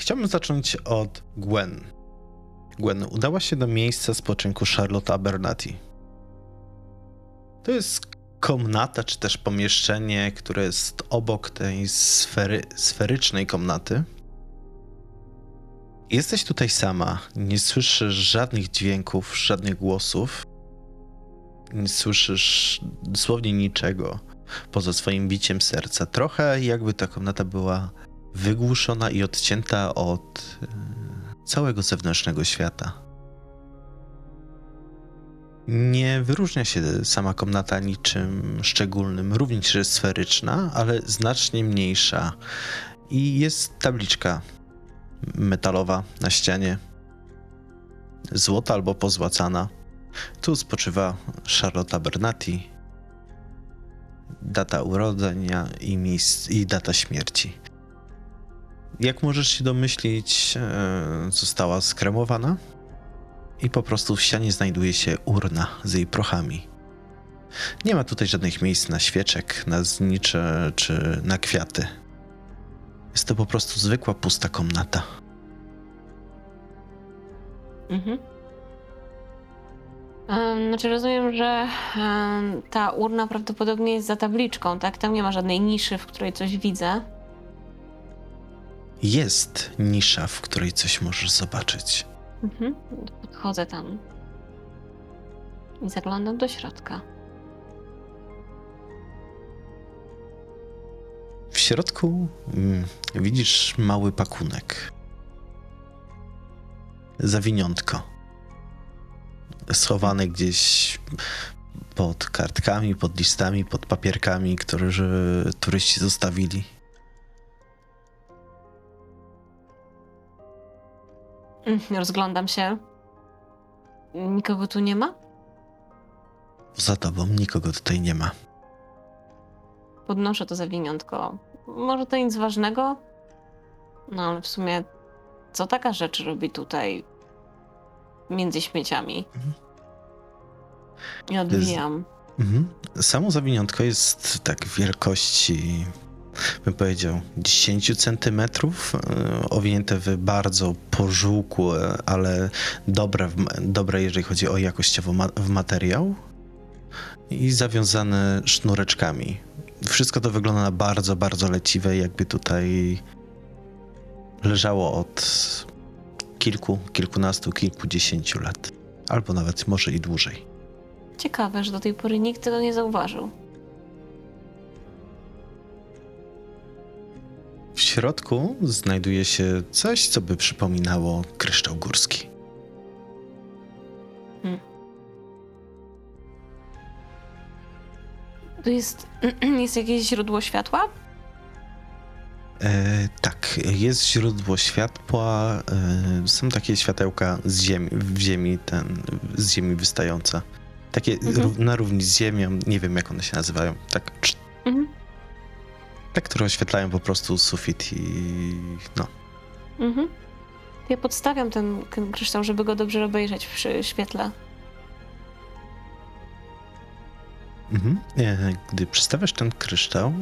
Chciałbym zacząć od Gwen. Gwen udała się do miejsca spoczynku Charlotte Abernathy. To jest komnata, czy też pomieszczenie, które jest obok tej sfery, sferycznej komnaty. Jesteś tutaj sama, nie słyszysz żadnych dźwięków, żadnych głosów. Nie słyszysz dosłownie niczego poza swoim biciem serca. Trochę jakby ta komnata była wygłuszona i odcięta od e, całego zewnętrznego świata. Nie wyróżnia się sama komnata niczym szczególnym, również jest sferyczna, ale znacznie mniejsza. I jest tabliczka metalowa na ścianie, złota albo pozłacana. Tu spoczywa Charlotte Bernati, data urodzenia i, miejsc, i data śmierci. Jak możesz się domyślić, e, została skremowana i po prostu w ścianie znajduje się urna z jej prochami. Nie ma tutaj żadnych miejsc na świeczek, na znicze czy na kwiaty. Jest to po prostu zwykła, pusta komnata. Mhm. Znaczy rozumiem, że ta urna prawdopodobnie jest za tabliczką, tak? Tam nie ma żadnej niszy, w której coś widzę. Jest nisza, w której coś możesz zobaczyć. Mhm. Podchodzę tam i zaglądam do środka. W środku mm, widzisz mały pakunek. Zawiniątko. Schowane gdzieś pod kartkami, pod listami, pod papierkami, które turyści zostawili. Rozglądam się. Nikogo tu nie ma? Za tobą nikogo tutaj nie ma. Podnoszę to zawiniątko. Może to nic ważnego? No ale w sumie, co taka rzecz robi tutaj między śmieciami? I odbijam. Mhm. Samo zawiniątko jest tak wielkości, bym powiedział, 10 centymetrów, e, owinięte w bardzo pożółkłe, ale dobre, dobre jeżeli chodzi o jakościowo w materiał i zawiązane sznureczkami. Wszystko to wygląda na bardzo, bardzo leciwe, jakby tutaj leżało od kilku, kilkunastu, kilkudziesięciu lat. Albo nawet może i dłużej. Ciekawe, że do tej pory nikt tego nie zauważył. W środku znajduje się coś, co by przypominało kryształ górski. Tu jest, jest jakieś źródło światła? E, tak, jest źródło światła. E, są takie światełka z ziemi, w ziemi, ten, z ziemi wystające. Takie Mhm. na równi z ziemią, nie wiem jak one się nazywają. Tak, cz- Mhm. Te, które oświetlają po prostu sufit i no. Mhm. Ja podstawiam ten, kryształ, żeby go dobrze obejrzeć przy świetle. Mhm. E, Gdy przystawiasz ten kryształ,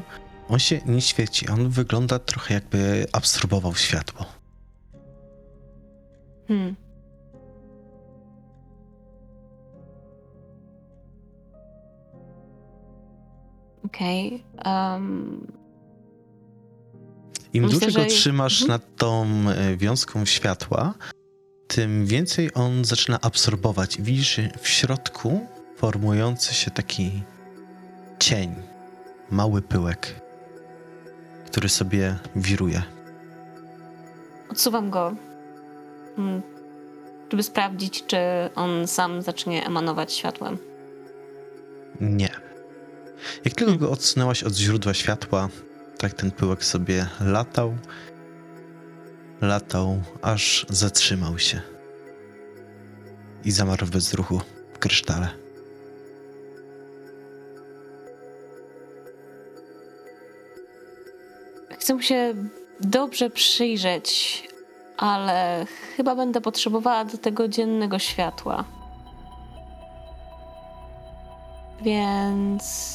on się nie świeci. On wygląda trochę jakby absorbował światło. Hmm. Okej. em, Im Myślę, dłużej go że trzymasz mhm. nad tą e, wiązką światła, tym więcej on zaczyna absorbować. Widzisz w środku formujący się taki cień, mały pyłek, który sobie wiruje. odsuwam go, mm, żeby sprawdzić, czy on sam zacznie emanować światłem. Nie. Jak tylko go odsunęłaś od źródła światła, tak ten pyłek sobie latał, latał, aż zatrzymał się i zamarł w bezruchu w krysztale. Chcę mu się dobrze przyjrzeć, ale chyba będę potrzebowała do tego dziennego światła. Więc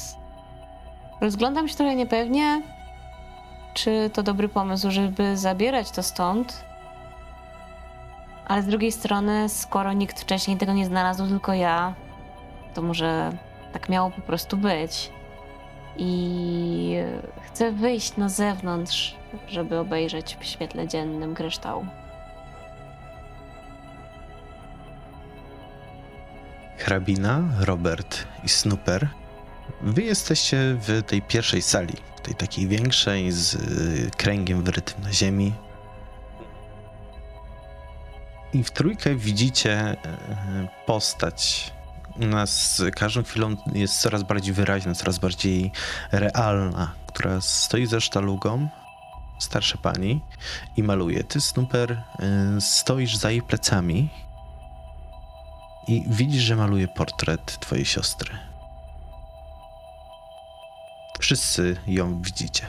rozglądam się trochę niepewnie, czy to dobry pomysł, żeby zabierać to stąd Ale z drugiej strony, skoro nikt wcześniej tego nie znalazł, tylko ja, to może tak miało po prostu być. I chcę wyjść na zewnątrz, żeby obejrzeć w świetle dziennym kryształ. Hrabina, Robert i Snooper. Wy jesteście w tej pierwszej sali, tej takiej większej, z y, kręgiem wyrytym na ziemi. I w trójkę widzicie y, postać. Ona z każdą chwilą jest coraz bardziej wyraźna, coraz bardziej realna, która stoi za sztalugą, starsza pani, i maluje. Ty, Snooper, y, stoisz za jej plecami i widzisz, że maluje portret twojej siostry. Wszyscy ją widzicie.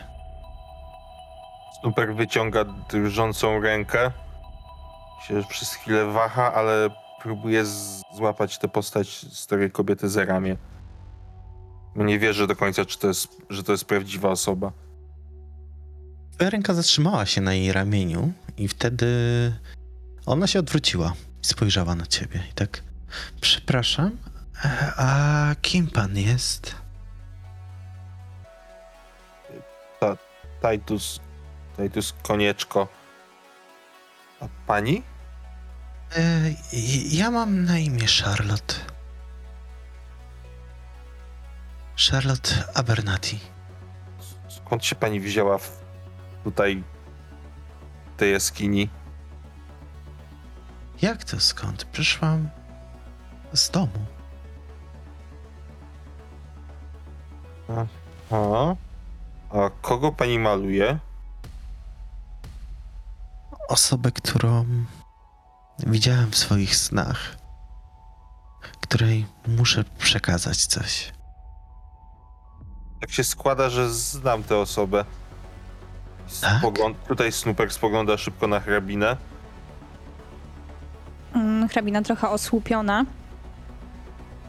Snooper wyciąga drżącą rękę. Się przez chwilę waha, ale próbuje złapać tę postać starej kobiety za ramię. Bo Nie wierzy do końca, czy to jest, że to jest prawdziwa osoba. Twoja ręka zatrzymała się na jej ramieniu i wtedy ona się odwróciła i spojrzała na ciebie i tak przepraszam, a kim pan jest? Titus, Titus Konieczko. A pani? E, ja mam na imię Charlotte. Charlotte Abernathy. Skąd się pani wzięła w, tutaj, w tej jaskini? Jak to skąd? Przyszłam z domu. A, a kogo pani maluje? osobę, którą widziałem w swoich snach, której muszę przekazać coś. Tak się składa, że znam tę osobę. Tak? Spogląd- tutaj Snooper spogląda szybko na hrabinę. Mm, Hrabina trochę osłupiona.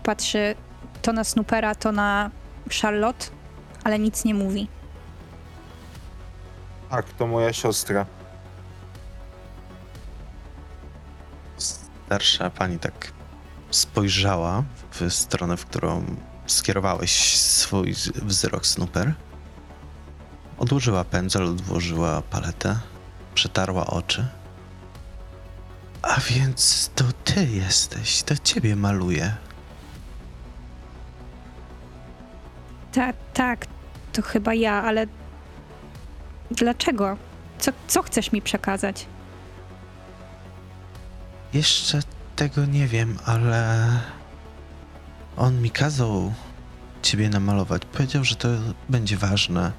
Patrzy to na Snoopera, to na Charlotte, ale nic nie mówi. Tak, to moja siostra. Starsza pani tak spojrzała w stronę, w którą skierowałeś swój wzrok, Snooper. Odłożyła pędzel, odłożyła paletę, przetarła oczy. A więc to ty jesteś, to ciebie maluję. Ta, tak, to chyba ja, ale dlaczego? Co, co chcesz mi przekazać? Jeszcze tego nie wiem, ale on mi kazał ciebie namalować. Powiedział, że to będzie ważne,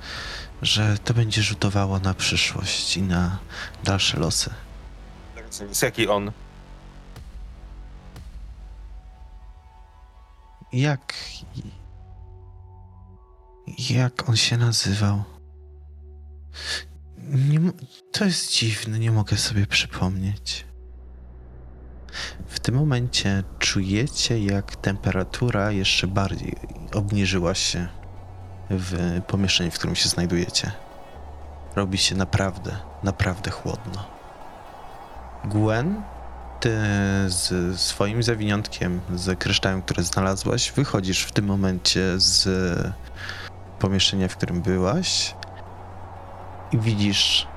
że to będzie rzutowało na przyszłość i na dalsze losy. Z jaki on? Jak. Jak on się nazywał? Nie, to jest dziwne, nie mogę sobie przypomnieć. W tym momencie czujecie, jak temperatura jeszcze bardziej obniżyła się w pomieszczeniu, w którym się znajdujecie. Robi się naprawdę, naprawdę chłodno. Gwen, ty z swoim zawiniątkiem, z kryształem, który znalazłaś, wychodzisz w tym momencie z pomieszczenia, w którym byłaś i widzisz,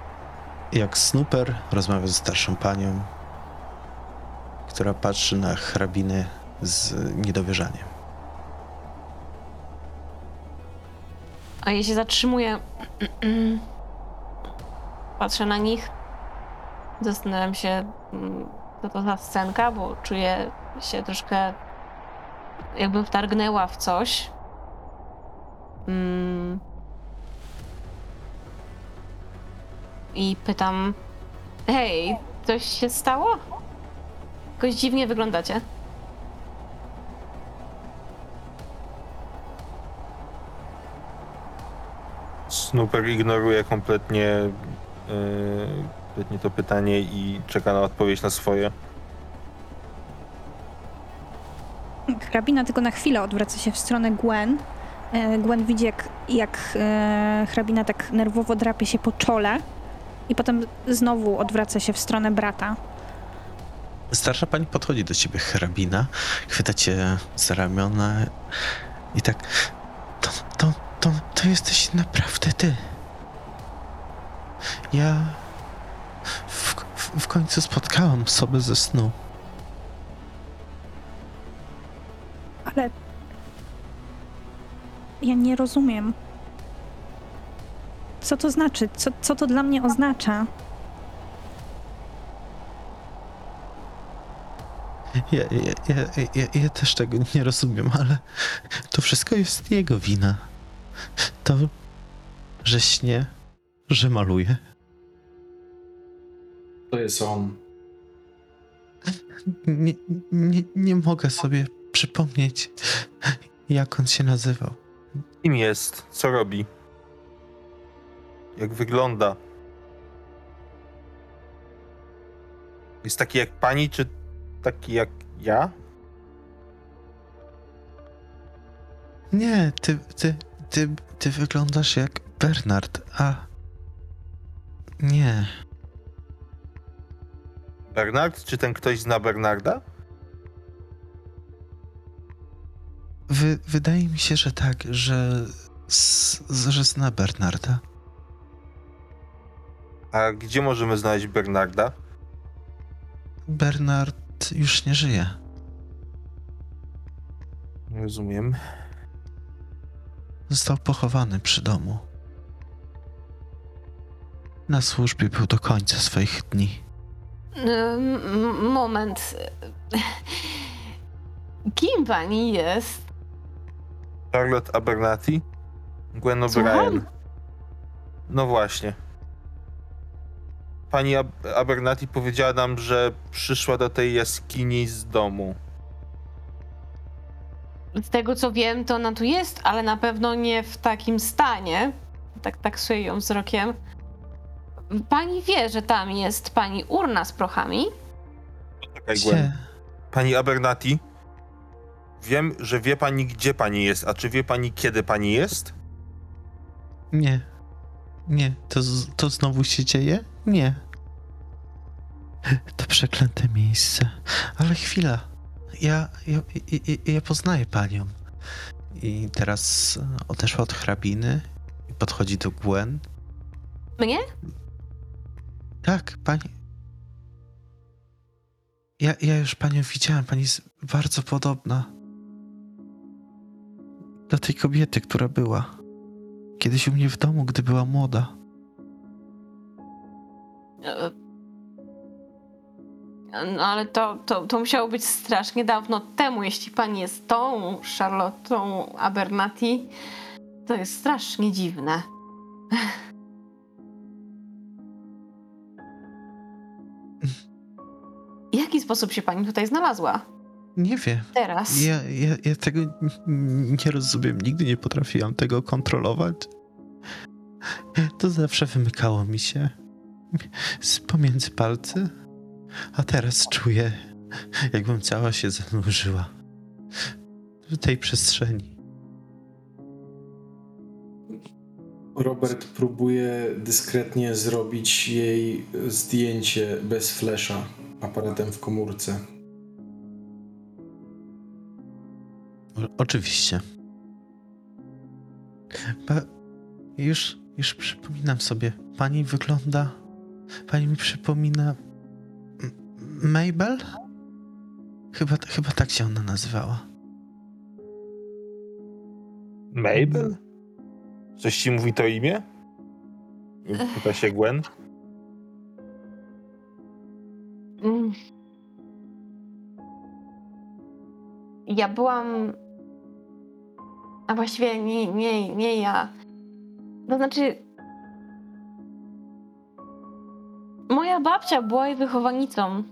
jak Snooper rozmawia ze starszą panią, która patrzy na hrabinę z niedowierzaniem. A ja się zatrzymuję. Patrzę na nich. Zastanawiam się, co to za scenka, bo czuję się troszkę jakbym wtargnęła w coś. Mm. I pytam, hej, coś się stało? Jakoś dziwnie wyglądacie. Snooper ignoruje kompletnie, yy, kompletnie to pytanie i czeka na odpowiedź na swoje. Hrabina tylko na chwilę odwraca się w stronę Gwen. E, Gwen widzi, jak, jak e, hrabina tak nerwowo drapie się po czole i potem znowu odwraca się w stronę brata. Starsza pani podchodzi do ciebie, hrabina, chwyta cię za ramiona i tak. To, to, to, to jesteś naprawdę ty. Ja w, w, w końcu spotkałam sobie ze snu. Ale. Ja nie rozumiem. Co to znaczy? Co, co to dla mnie oznacza? Ja, ja, ja, ja, ja też tego nie rozumiem, ale to wszystko jest jego wina. To, że śnie, że maluje. To jest on. Nie, nie, nie mogę sobie przypomnieć, jak on się nazywał. Kim jest? Co robi? Jak wygląda? Jest taki jak pani, czy taki jak ja? Nie, ty, ty, ty, ty wyglądasz jak Bernard, a. Nie. Bernard? Czy ten ktoś zna Bernarda? Wy, wydaje mi się, że tak, że. s- że zna Bernarda. A gdzie możemy znaleźć Bernarda? Bernard już nie żyje. Nie rozumiem. Został pochowany przy domu. Na służbie był do końca swoich dni. M- moment. Kim pani jest? Charlotte Abernathy? Gwen Słucham? O'Brien. No właśnie. Pani Ab- Abernathy powiedziała nam, że przyszła do tej jaskini z domu. Z tego co wiem, to ona tu jest, ale na pewno nie w takim stanie. Tak taksuję ją wzrokiem. Pani wie, że tam jest pani urna z prochami? Czekaj, Gwen. Pani Abernathy? Wiem, że wie pani, gdzie pani jest, a czy wie pani, kiedy pani jest? Nie. Nie. To, z- to znowu się dzieje? Nie. To przeklęte miejsce. Ale chwila. Ja, ja, ja, ja poznaję panią. I teraz odeszła od hrabiny i podchodzi do Gwen. Mnie? Tak, pani. Ja, ja już panią widziałem. Pani jest bardzo podobna do tej kobiety, która była kiedyś u mnie w domu, gdy była młoda. E, No ale to, to, to musiało być strasznie dawno temu. Jeśli pani jest tą Charlottą Abernathy, to jest strasznie dziwne. W jaki sposób się pani tutaj znalazła? Nie wiem. Teraz? Ja, ja, ja tego nie rozumiem. Nigdy nie potrafiłam tego kontrolować. To zawsze wymykało mi się z pomiędzy palcy. A teraz czuję, jakbym cała się zanurzyła w tej przestrzeni. Robert próbuje dyskretnie zrobić jej zdjęcie bez flesza aparatem w komórce. O, oczywiście. Ba, już, już przypominam sobie. Pani wygląda. Pani mi przypomina. Mabel? Chyba, chyba tak się ona nazywała. Mabel? Coś ci mówi to imię? Pyta się Gwen. Mm. Ja byłam. A właściwie nie, nie, nie ja. To znaczy. Moja babcia była jej wychowanicą.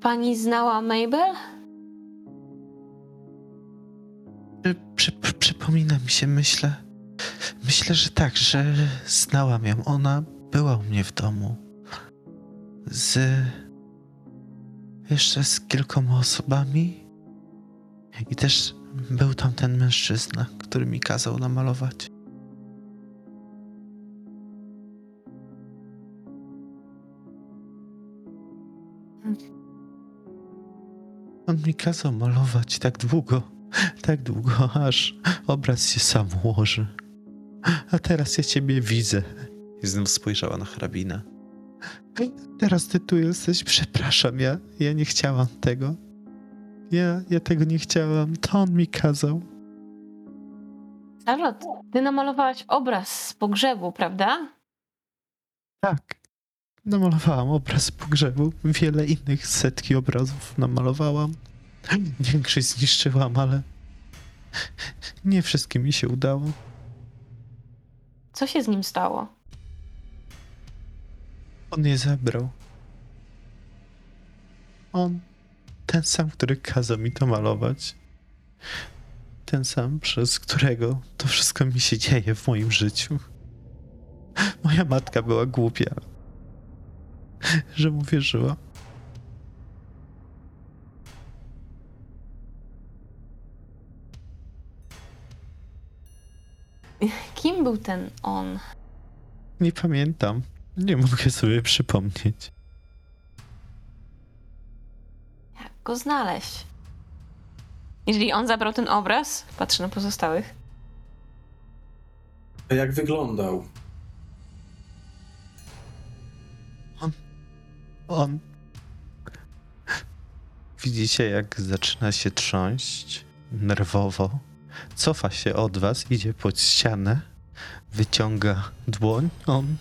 Pani znała Mabel? Przy, przy, przy, przypomina mi się, myślę. Myślę, że tak, że znałam ją. Ona była u mnie w domu. Z. Jeszcze z kilkoma osobami. I też był tam ten mężczyzna, który mi kazał namalować. On mi kazał malować tak długo, tak długo, aż obraz się sam ułoży. A teraz ja ciebie widzę. I znów spojrzała na hrabina. Teraz ty tu jesteś, przepraszam, ja, ja nie chciałam tego. Ja, ja tego nie chciałam, to on mi kazał. Charlotte, ty namalowałaś obraz z pogrzebu, prawda? Tak. Namalowałam obraz pogrzebu. Wiele innych setki obrazów namalowałam. Większość zniszczyłam, ale nie wszystkie mi się udało. Co się z nim stało? On je zabrał. On, ten sam, który kazał mi to malować. Ten sam, przez którego to wszystko mi się dzieje w moim życiu. Moja matka była głupia, że mu wierzyła. Kim był ten on? Nie pamiętam. Nie mogę sobie przypomnieć. Go znaleźć? Jeżeli on zabrał ten obraz, patrzę na pozostałych. A jak wyglądał? On. Widzicie, jak zaczyna się trząść nerwowo. Cofa się od was, idzie pod ścianę, wyciąga dłoń. On.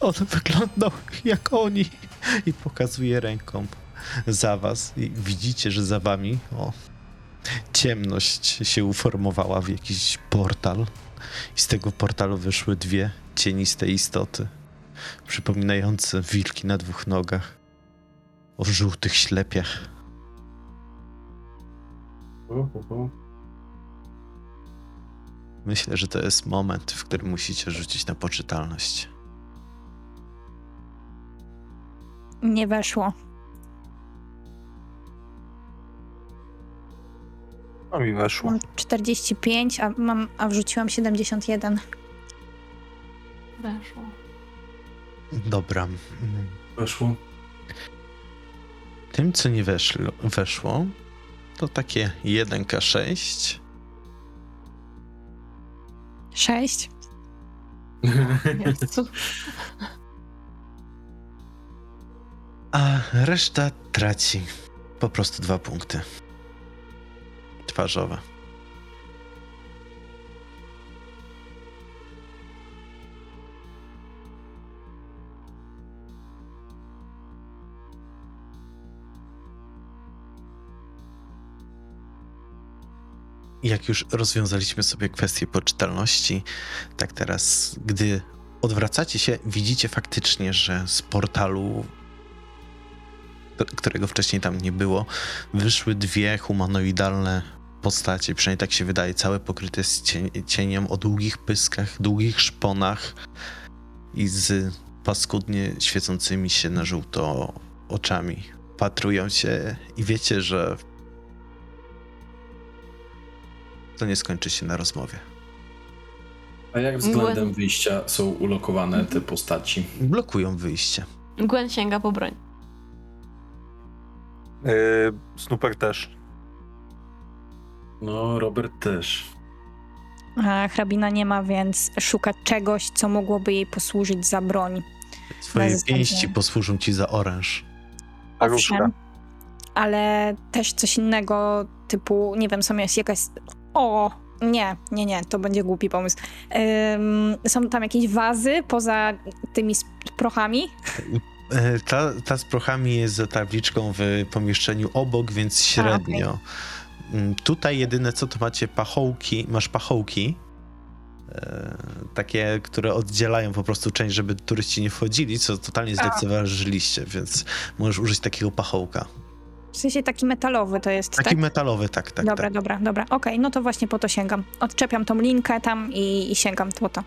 On wyglądał jak oni. I pokazuje ręką za was. I widzicie, że za wami o, ciemność się uformowała w jakiś portal. I z tego portalu wyszły dwie cieniste istoty przypominające wilki na dwóch nogach, o żółtych ślepiach. Myślę, że to jest moment, w którym musicie rzucić na poczytalność. Nie weszło. No mi weszło. Mam 45, a, mam, a wrzuciłam 71. Weszło. Dobra. Weszło. Tym, co nie weszło, weszło to takie 1K6. 6. Jezu. A reszta traci po prostu dwa punkty. Twarzowe. Jak już rozwiązaliśmy sobie kwestię poczytalności, tak teraz, gdy odwracacie się, widzicie faktycznie, że z portalu którego wcześniej tam nie było, wyszły dwie humanoidalne postacie, przynajmniej tak się wydaje, całe pokryte z cień, cieniem o długich pyskach, długich szponach i z paskudnie świecącymi się na żółto oczami. Patrują się i wiecie, że to nie skończy się na rozmowie. A jak względem Gwen- wyjścia są ulokowane te postaci? Blokują wyjście. Gwen sięga po broń. Yy, Snooper też. No, Robert też. A hrabina nie ma, więc szuka czegoś, co mogłoby jej posłużyć za broń. Twoje pięści posłużą ci za oręż. A. Owszem, ale też coś innego, typu, nie wiem, są jest jakaś... O! Nie, nie, nie, to będzie głupi pomysł. Ym, są tam jakieś wazy poza tymi prochami? E, Ta, ta z prochami jest za tabliczką w pomieszczeniu obok, więc średnio. Mm, Tutaj jedyne co to macie pachołki, masz pachołki, e, takie, które oddzielają po prostu część, żeby turyści nie wchodzili, co totalnie zlekceważyliście, więc możesz użyć takiego pachołka. W sensie taki metalowy to jest, Taki tak? metalowy, tak, tak, dobra, tak. dobra, dobra. Okej, no to właśnie po to sięgam. Odczepiam tą linkę tam i, i sięgam po to.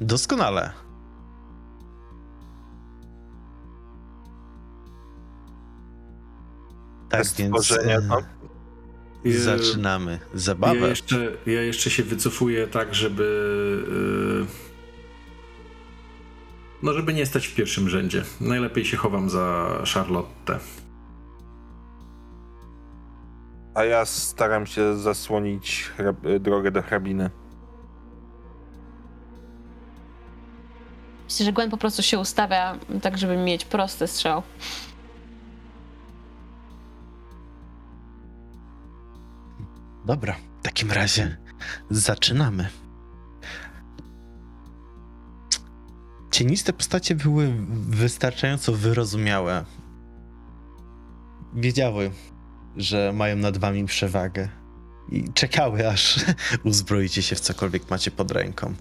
Doskonale. Tak Test więc e, no. Je- zaczynamy Ja zabawę. jeszcze, ja jeszcze się wycofuję tak, żeby. yy, No, żeby nie stać w pierwszym rzędzie. Najlepiej się chowam za Charlotte. A ja staram się zasłonić drogę do hrabiny. Myślę, że Gwen po prostu się ustawia tak, żeby mieć prosty strzał. Dobra, w takim razie zaczynamy. Cieniste postacie były wystarczająco wyrozumiałe. Wiedziały, że mają nad wami przewagę i czekały, aż uzbroicie się w cokolwiek macie pod ręką.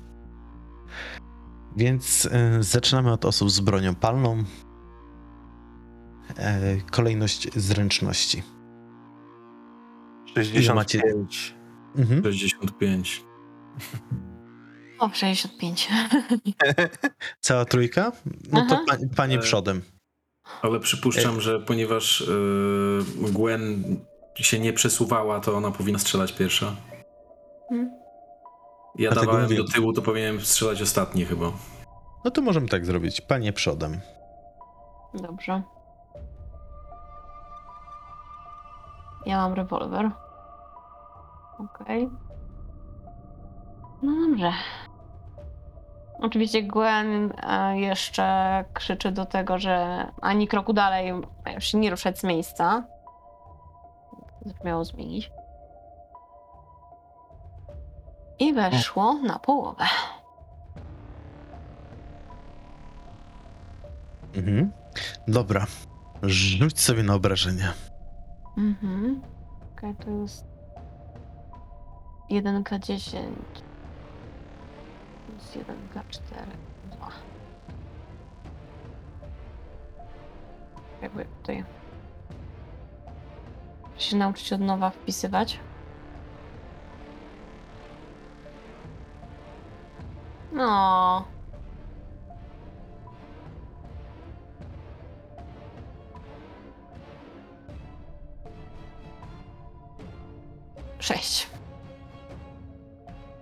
Więc e, zaczynamy od osób z bronią palną. E, kolejność zręczności. 65. Mhm. 65. O, 65. Cała trójka? No to Aha. pa, panie E, przodem. Ale przypuszczam, że ponieważ y, Gwen się nie przesuwała, to ona powinna strzelać pierwsza. Hmm. Ja Dlatego dawałem mówię. do tyłu, to powinienem strzelać ostatni chyba. No to możemy tak zrobić. Panie przodem. Dobrze. Ja mam rewolwer. Okej. No dobrze. Oczywiście Gwen e, jeszcze krzyczy do tego, że ani kroku dalej mają się nie ruszać z miejsca. To miało zmienić. I weszło na połowę. Mhm. Dobra. Rzuć sobie na obrażenia. Mhm. Okej, to jest 1K10. To jest 1K4. 2. Jakby tutaj. Się nauczyć od nowa wpisywać. No. Sześć.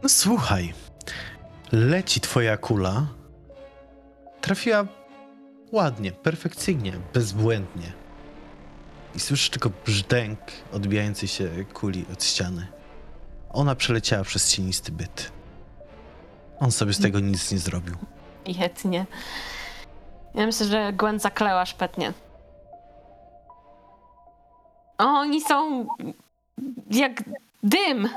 No słuchaj. Leci twoja kula. Trafiła ładnie, perfekcyjnie, bezbłędnie. I słyszysz tylko brzdęk odbijającej się kuli od ściany. Ona przeleciała przez cienisty byt. On sobie z tego nic nie zrobił. Jetnie. Ja myślę, że Gwen zakleła szpetnie. O, oni są jak dym.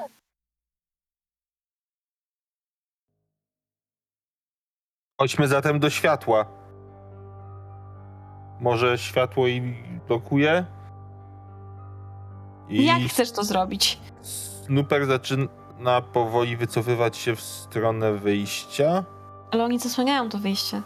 Chodźmy zatem do światła. Może światło i blokuje? I Jak chcesz to zrobić? Snooper zaczyna powoli wycofywać się w stronę wyjścia. Ale oni zasłaniają to wyjście.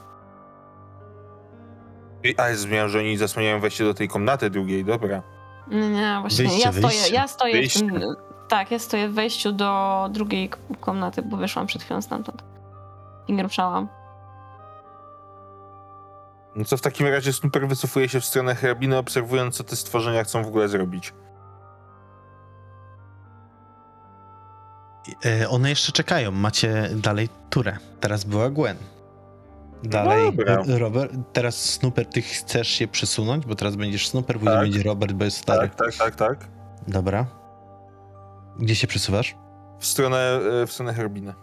I, a, zmieniam, że oni zasłaniają wejście do tej komnaty drugiej, dobra. Nie, nie, właśnie Wyjście, ja stoję, wyjście. ja stoję Wyjście. w tym, Tak, ja stoję w wejściu do drugiej komnaty, bo wyszłam przed chwilą stamtąd. I nie ruszałam. No co w takim razie Snooper wycofuje się w stronę hrabiny, obserwując, co te stworzenia chcą w ogóle zrobić. E, one jeszcze czekają. Macie dalej turę. Teraz była Gwen. Dalej Dobra. e, Robert. Teraz Snooper, ty chcesz się przesunąć, bo teraz będziesz Snooper, później Tak. będzie Robert, bo jest stary. Tak, tak, tak, tak. Dobra. Gdzie się przesuwasz? W stronę, e, w stronę hrabiny.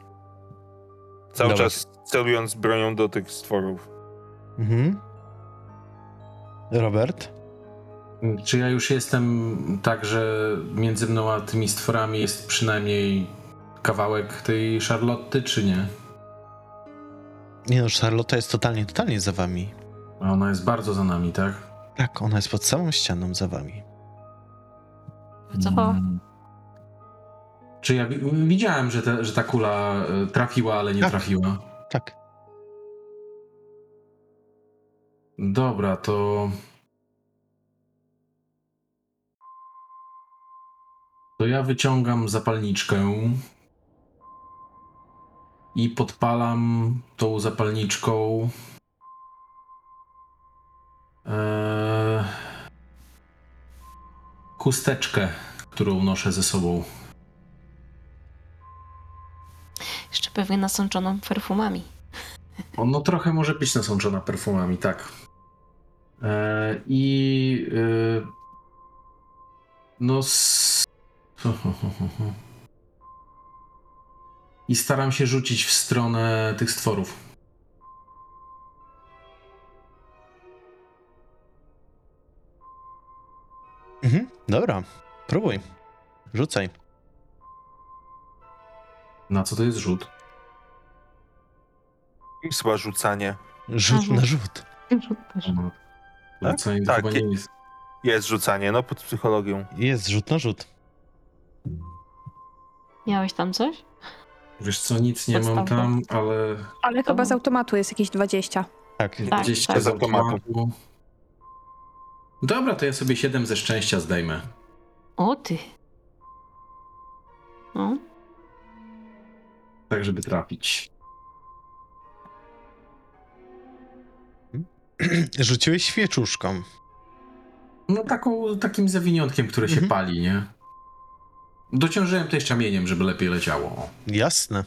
Cały Dobra. czas celując bronią do tych stworów. Mhm. Robert? Czy ja już jestem tak, że między mną a tymi stworami jest przynajmniej kawałek tej Charlotty, czy nie? Nie no, Charlotta jest totalnie, totalnie za wami. A Ona jest bardzo za nami, tak? Tak, ona jest pod samą ścianą za wami. Wycofała. Mm. Czy ja wi- widziałem, że, te, że ta kula e, trafiła, ale nie Tak. trafiła? Tak. Dobra, to. To ja wyciągam zapalniczkę i podpalam tą zapalniczką. E, chusteczkę, którą noszę ze sobą. Jeszcze pewnie nasączoną perfumami. No trochę może być nasączona perfumami, tak. E, I e, no s-. I staram się rzucić w stronę tych stworów. Mhm, dobra, próbuj. Rzucaj. Na co to jest rzut? Chyba rzucanie. Rzut Mhm. na rzut. No, Rzucanie Tak, chyba je- nie jest. Jest rzucanie, no pod psychologią. Jest rzut na rzut. Miałeś tam coś? Wiesz co, nic nie mam tam, ale Ale chyba z automatu jest jakieś 20. Tak. Tak, 20 tak. z Z automatu. automatu. Dobra, to ja sobie 7 ze szczęścia zdejmę. O ty. No. Tak, żeby trafić. Rzuciłeś świeczuszką. No taką, takim zawiniątkiem, które się Mhm. pali, nie? Dociążyłem też kamieniem, żeby lepiej leciało. Jasne.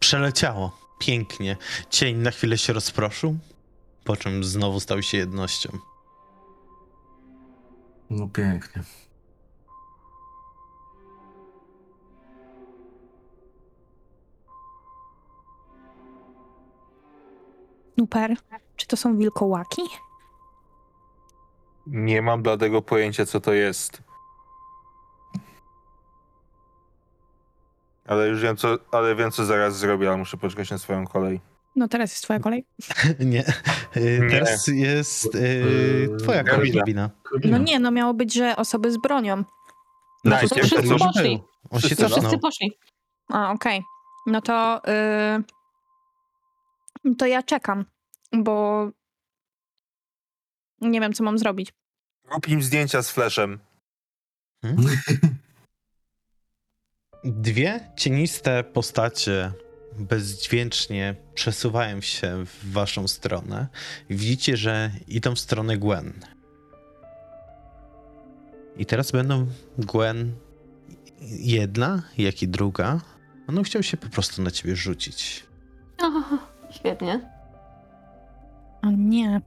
Przeleciało. Pięknie. Cień na chwilę się rozproszył, po czym znowu stał się jednością. No pięknie. Nuper, czy to są wilkołaki? Nie mam bladego pojęcia, co to jest. Ale już wiem, co, ale wiem, co zaraz zrobię, ale muszę poczekać na swoją kolej. No teraz jest twoja kolej. Nie. Y, Nie. Teraz jest y, Yy, twoja karabina. No nie, no miało być, że osoby z bronią. Najpierw to wszyscy to- poszli. On się Wszyscy, no. cofnął. Wszyscy poszli. A, okej. No to... Yy... To ja czekam, bo... Nie wiem, co mam zrobić. Rób im zdjęcia z flashem. Dwie cieniste postacie bezdźwięcznie przesuwają się w waszą stronę. Widzicie, że idą w stronę Gwen. I teraz będą Gwen jedna, jak i druga. On chciał się po prostu na ciebie rzucić. O, świetnie. O nie.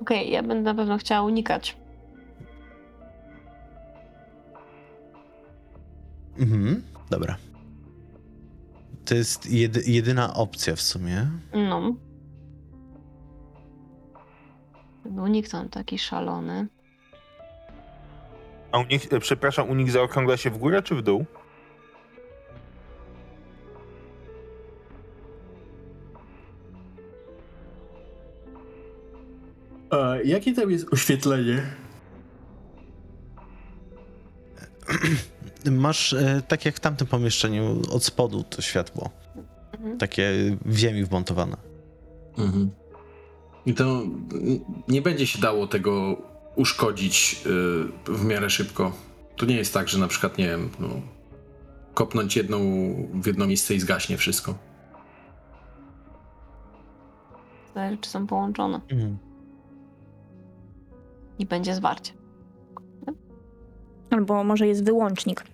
Okej, ja będę na pewno chciała unikać. Mhm, dobra. To jest jedy, jedyna opcja w sumie. No. Żeby uniknąć taki szalony. A u nich, e, przepraszam, u nich zaokrągla się w górę czy w dół? A jakie tam jest oświetlenie? Masz, e, tak jak w tamtym pomieszczeniu, od spodu to światło. Mhm. Takie w ziemi wmontowane. Mhm. I to nie będzie się dało tego uszkodzić y, w miarę szybko. To nie jest tak, że na przykład, nie wiem, no, kopnąć jedną w jedno miejsce i zgaśnie wszystko. Zależy, czy są połączone. Mhm. I będzie zwarcie. Albo może jest wyłącznik.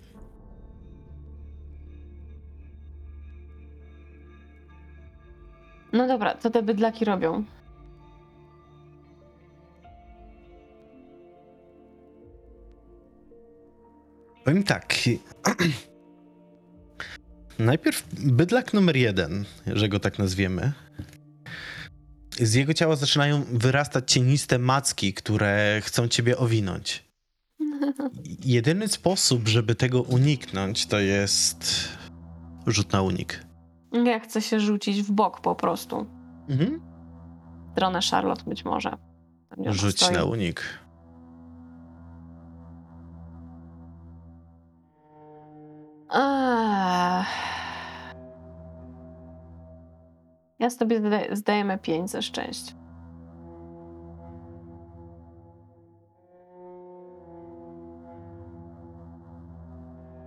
No dobra, co te bydlaki robią? Powiem tak. Najpierw bydlak numer jeden, że go tak nazwiemy. Z jego ciała zaczynają wyrastać cieniste macki, które chcą ciebie owinąć. Jedyny sposób, żeby tego uniknąć, to jest rzut na unik. Ja chcę się rzucić w bok po prostu. Mhm. Stronę Charlotte być może. Rzuć na unik. Eee. Ja sobie zda- zdajemy 5 ze szczęścia.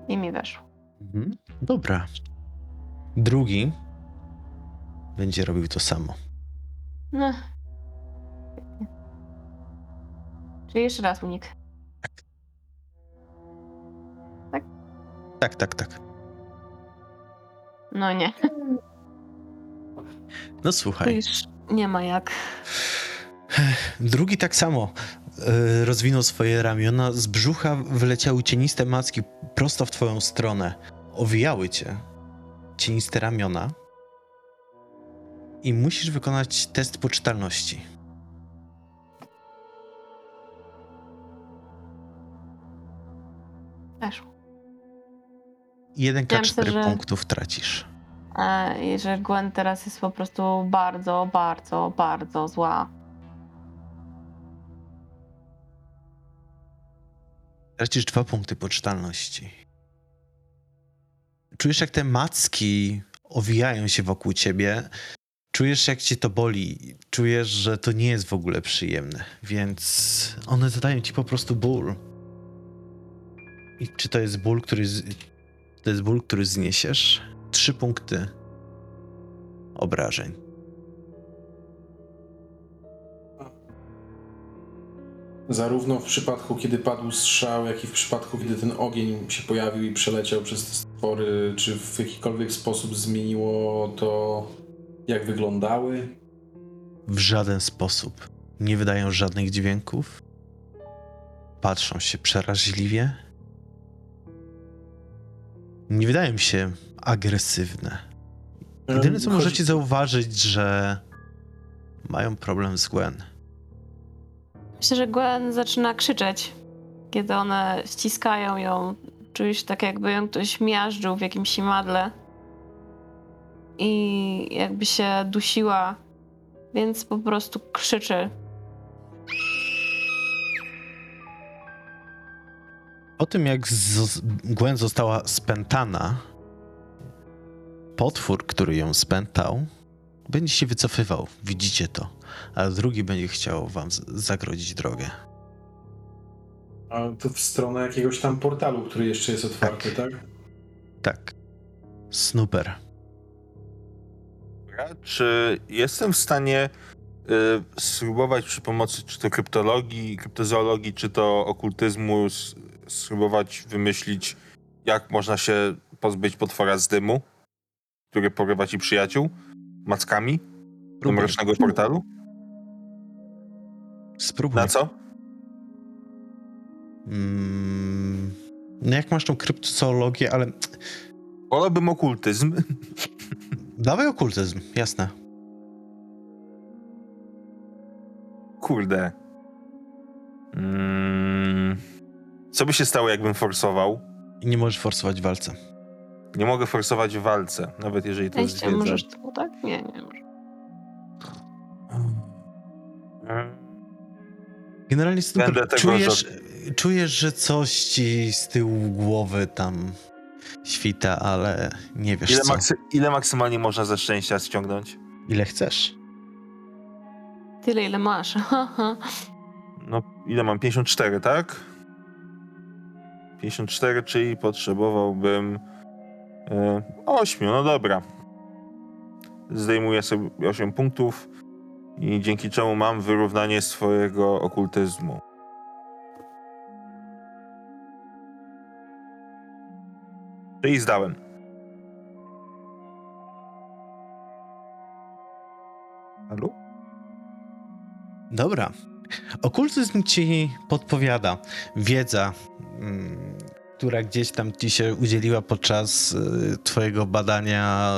I mi weszło. Mhm. Dobra. Drugi będzie robił to samo. No. Czyli jeszcze raz unik. Tak, tak, tak. No nie. No To słuchaj. już nie ma jak. Drugi tak samo. e, rozwinął swoje ramiona, z brzucha wyleciały cieniste macki prosto w twoją stronę. Owijały cię cieniste ramiona i musisz wykonać test poczytalności. Weszło. Jeden Ja k myślę, 4 że- punktów tracisz. E, I że Gwen teraz jest po prostu bardzo, bardzo, bardzo zła. Tracisz dwa punkty poczytalności. Czujesz, jak te macki owijają się wokół ciebie. Czujesz, jak cię to boli. Czujesz, że to nie jest w ogóle przyjemne. Więc one zadają ci po prostu ból. I czy to jest ból, który. Z... To jest ból, który zniesiesz? Trzy punkty obrażeń. Zarówno w przypadku, kiedy padł strzał, jak i w przypadku, kiedy ten ogień się pojawił i przeleciał przez te stwory, czy w jakikolwiek sposób zmieniło to, jak wyglądały? W żaden sposób. Nie wydają żadnych dźwięków. Patrzą się przeraźliwie. Nie wydają się agresywne. Jedyne co możecie zauważyć, że mają problem z Gwen. Myślę, że Gwen zaczyna krzyczeć, kiedy one ściskają ją. Czujesz tak, jakby ją ktoś miażdżył w jakimś simadle. I jakby się dusiła, więc po prostu krzyczy. Po tym jak z- Gwen została spętana, potwór, który ją spętał, będzie się wycofywał. Widzicie to. A drugi będzie chciał wam z- zagrodzić drogę. A to w stronę jakiegoś tam portalu, który jeszcze jest otwarty, tak? Tak. Snooper. Dobra, Czy jestem w stanie y, spróbować przy pomocy czy to kryptologii, kryptozoologii, czy to okultyzmu spróbować wymyślić, jak można się pozbyć potwora z dymu, który porywa ci przyjaciół mackami do Próbuj. mrocznego portalu? Spróbuj. Na co? Mm, no jak masz tą kryptozoologię, ale Wolałbym okultyzm. dawaj okultyzm, jasne. Kurde. Mm. Co by się stało, jakbym forsował? I nie możesz forsować w walce. Nie mogę forsować w walce, nawet jeżeli to jest wiedza. możesz tu, tak? Nie, nie może. Generalnie Będę tego czujesz, czujesz, że coś ci z tyłu głowy tam świta, ale nie wiesz Ile, co. maksy- ile maksymalnie można ze szczęścia ściągnąć? Ile chcesz. Tyle, ile masz. No, ile mam? 54, tak? 54, czyli potrzebowałbym e, 8, no dobra. Zdejmuję sobie 8 punktów i dzięki czemu mam wyrównanie swojego okultyzmu. Czyli zdałem. Halo? Dobra. Okultyzm ci podpowiada. Wiedza, mm, która gdzieś tam ci się udzieliła podczas y, twojego badania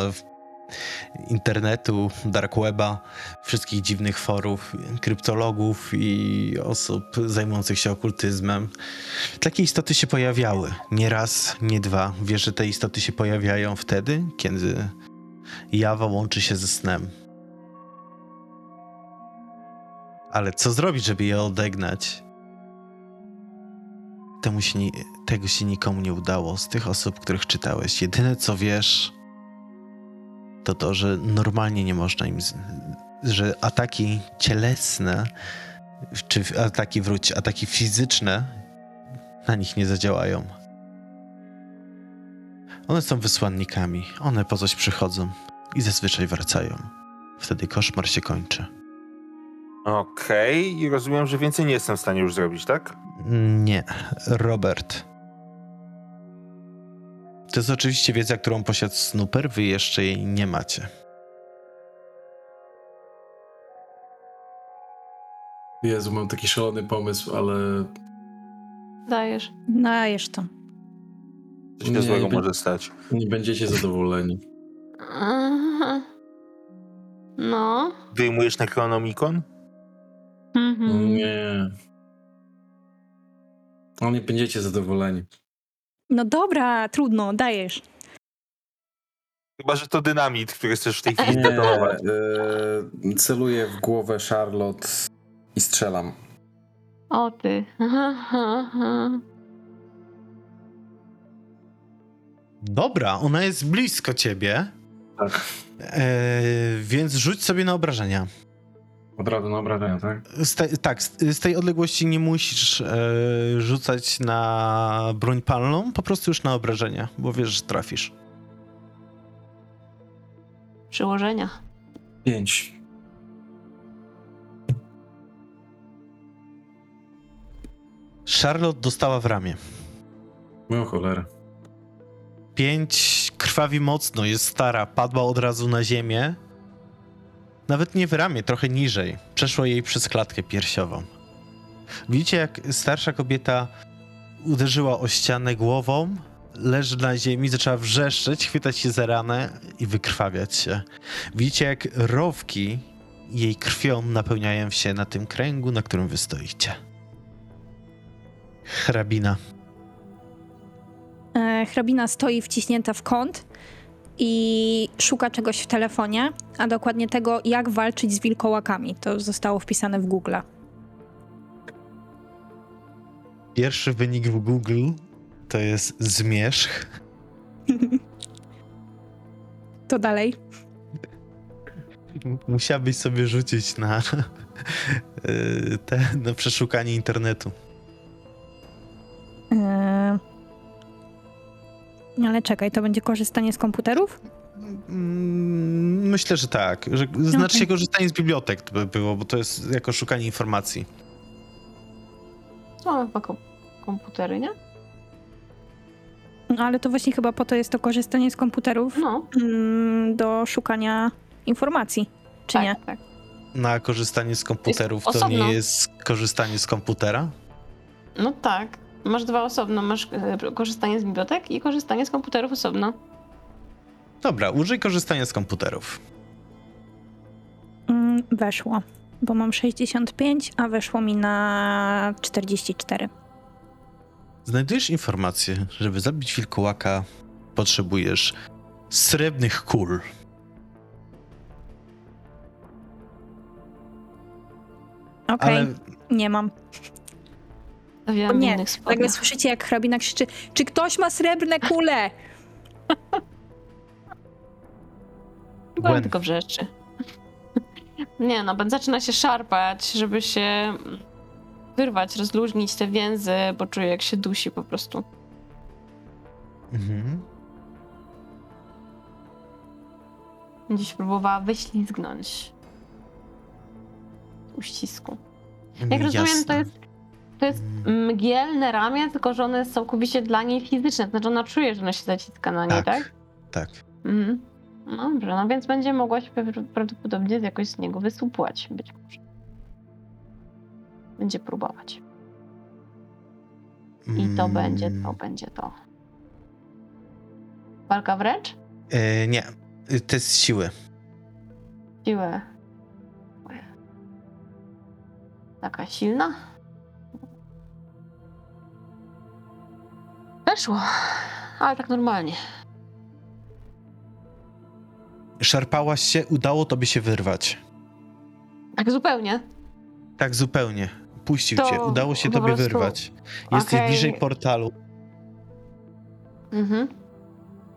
internetu, dark weba, wszystkich dziwnych forów, kryptologów i osób zajmujących się okultyzmem. Takie istoty się pojawiały. Nie raz, nie dwa. Wiesz, że te istoty się pojawiają wtedy, kiedy jawa łączy się ze snem. Ale co zrobić, żeby je odegnać? Temu się nie, tego się nikomu nie udało z tych osób, których czytałeś. Jedyne co wiesz, to to, że normalnie nie można im. Z, że ataki cielesne, czy ataki wróć, ataki fizyczne na nich nie zadziałają. One są wysłannikami, one po coś przychodzą i zazwyczaj wracają. Wtedy koszmar się kończy. Okej, i rozumiem, że więcej nie jestem w stanie już zrobić, tak? Nie, Robert. To jest oczywiście wiedza, którą posiadł Snooper, wy jeszcze jej nie macie. Jezu, mam taki szalony pomysł, ale Dajesz. Dajesz to. Coś Nie, nie- może stać. nie będziecie zadowoleni. Aha. No. Wyjmujesz Necronomicon? Mhm. Nie. No nie będziecie zadowoleni. No dobra, trudno, dajesz. Chyba, że to dynamit, który chcesz w tej chwili Nie, detonować. e, celuję w głowę Charlotte i strzelam. O ty. Dobra, ona jest blisko ciebie, Tak. e, więc rzuć sobie na obrażenia. Od razu na obrażenia, tak? Z te, tak, z, z tej odległości nie musisz e, rzucać na broń palną, po prostu już na obrażenia, bo wiesz, że trafisz. Przyłożenia. Pięć. Charlotte dostała w ramię. No cholera. Pięć krwawi mocno, jest stara, padła od razu na ziemię. Nawet nie w ramię, trochę niżej. Przeszło jej przez klatkę piersiową. Widzicie, jak starsza kobieta uderzyła o ścianę głową, leży na ziemi, zaczęła wrzeszczeć, chwytać się za ranę i wykrwawiać się. Widzicie, jak rowki jej krwią napełniają się na tym kręgu, na którym wy stoicie. Hrabina. E, hrabina stoi wciśnięta w kąt i szuka czegoś w telefonie, a dokładnie tego, jak walczyć z wilkołakami. To zostało wpisane w Google. Pierwszy wynik w Google to jest zmierzch. To dalej. Musiałbyś sobie rzucić na, y, te, na przeszukanie internetu. E, ale czekaj, to będzie korzystanie z komputerów? Mm, Myślę, że tak. Że, znaczy Okej. się korzystanie z bibliotek to by było, bo to jest jako szukanie informacji. Mamy chyba kom- komputery, nie? No, ale to właśnie chyba po to jest to korzystanie z komputerów No. mm, do szukania informacji, czy tak, nie? Tak. Na korzystanie z komputerów to osobno. nie jest korzystanie z komputera? No tak. Masz dwa osobno. Masz e, korzystanie z bibliotek i korzystanie z komputerów osobno. Dobra, użyj korzystania z komputerów. Mm, weszło, bo mam 65, a weszło mi na 44. Znajdujesz informację, żeby zabić wilkołaka potrzebujesz srebrnych kul. Okej, Ale nie mam. Nie, innych Nagle spodniach. słyszycie, jak hrabina krzyczy, czy ktoś ma srebrne kule? Gwen. tylko w rzeczy. Nie no, Ben zaczyna się szarpać, żeby się wyrwać, rozluźnić te więzy, bo czuje jak się dusi po prostu. Mhm. Dziś próbowała wyślizgnąć uścisku. Jak rozumiem, to Jasne. jest, to jest mgielne ramię, tylko że one jest całkowicie dla niej fizyczne. Znaczy ona czuje, że ona się zaciska na niej, tak? Tak. Mhm. No Dobrze, no więc będzie mogła się pra- prawdopodobnie jakoś z niego wysupłać, być może. Będzie próbować. I to Mm, będzie, to będzie to. Walka wręcz? E, nie, Y, test siły. Siłę. Ojej. Taka silna? Weszło, ale tak normalnie. Szarpałaś się, udało tobie się wyrwać. Tak zupełnie. Tak zupełnie. Puścił To cię, udało się tobie prostu- wyrwać. Jesteś Okej. bliżej portalu Mhm.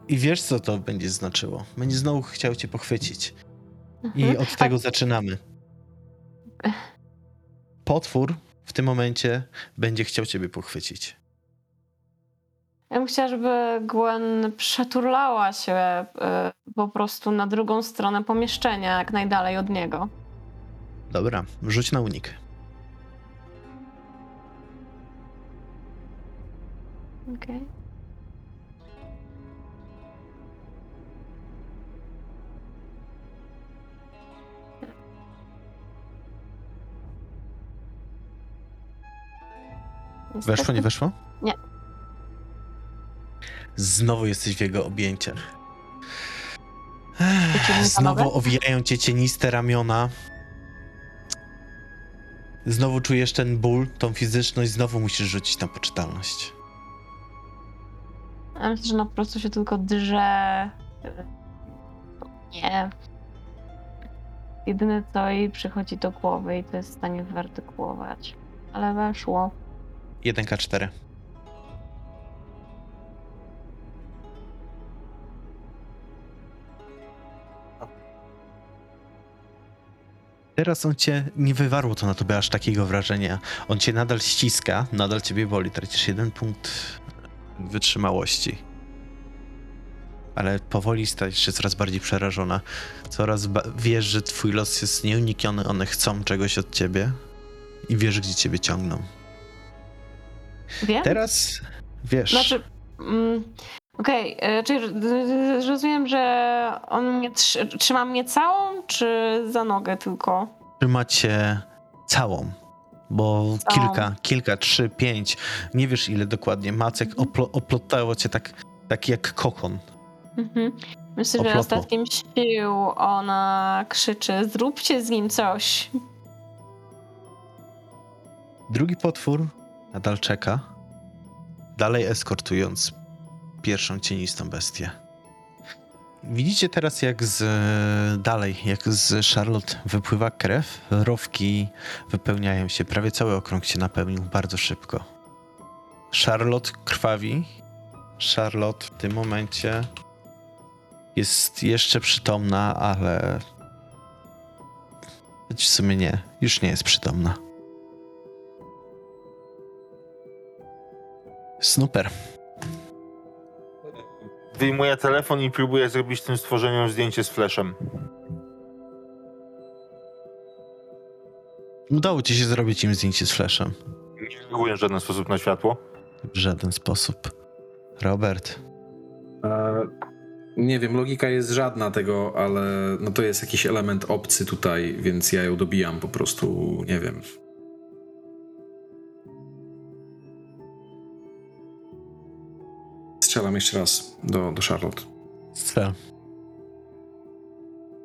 i wiesz, co to będzie znaczyło. Będzie znowu chciał cię pochwycić. I Mhm. od tego zaczynamy. Potwór w tym momencie będzie chciał ciebie pochwycić. Ja bym chciała, żeby Gwen przeturlała się y, po prostu na drugą stronę pomieszczenia, jak najdalej od niego. Dobra, rzuć na unik. Okej. Weszło, nie weszło? Nie. Znowu jesteś w jego objęciach. Znowu owijają cię cieniste ramiona. Znowu czujesz ten ból, tą fizyczność, znowu musisz rzucić na poczytalność. Ja myślę, że ona po prostu się tylko drze. Nie. Jedyne co jej przychodzi do głowy i to jest w stanie wyartykułować. Ale weszło. 1K4. Teraz on cię nie wywarło to na tobie aż takiego wrażenia. On cię nadal ściska, nadal ciebie boli. Tracisz jeden punkt wytrzymałości. Ale powoli stajesz się coraz bardziej przerażona. Coraz wiesz, że twój los jest nieunikniony, one chcą czegoś od ciebie i wiesz, gdzie ciebie ciągną. Wiem? Teraz wiesz. Znaczy. Mm, Okej, okay. czyli r- rozumiem, że on mnie trzy, trzyma mnie całą, czy za nogę tylko? trzymacie całą. Bo Całą. kilka, kilka, trzy, pięć, nie wiesz ile dokładnie. Macek Mhm. oplo, oplotało cię tak, tak jak kokon. Mhm. Myślę, że Oplotło. ostatkiem sił ona krzyczy: Zróbcie z nim coś. Drugi potwór nadal czeka, dalej eskortując pierwszą cienistą bestię. Widzicie teraz, jak z dalej, jak z Charlotte wypływa krew, rowki wypełniają się, prawie cały okrąg się napełnił bardzo szybko. Charlotte krwawi. Charlotte w tym momencie jest jeszcze przytomna, ale w sumie nie, już nie jest przytomna. Snooper. Wyjmuję telefon i próbuję zrobić tym stworzeniom zdjęcie z flashem. Udało ci się zrobić im zdjęcie z flashem. Nie reaguję w żaden sposób na światło. W żaden sposób. Robert. E, nie wiem, logika jest żadna tego, ale no to jest jakiś element obcy tutaj, więc ja ją dobijam po prostu, nie wiem. Strzelam jeszcze raz do, do Charlotte. Strzel.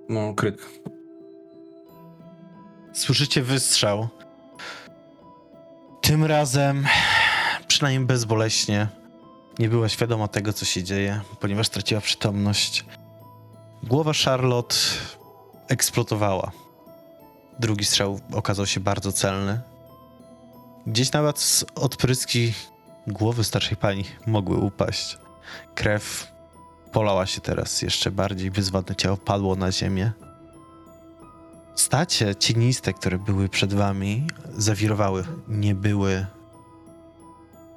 No, kryt. Słyszycie wystrzał. Tym razem, przynajmniej bezboleśnie, nie była świadoma tego, co się dzieje, ponieważ straciła przytomność. Głowa Charlotte eksplodowała. Drugi strzał okazał się bardzo celny. Gdzieś nawet z odpryski głowy starszej pani mogły upaść. Krew polała się teraz jeszcze bardziej, bezwładne ciało padło na ziemię. Stacie cieniste, które były przed wami, zawirowały, nie były.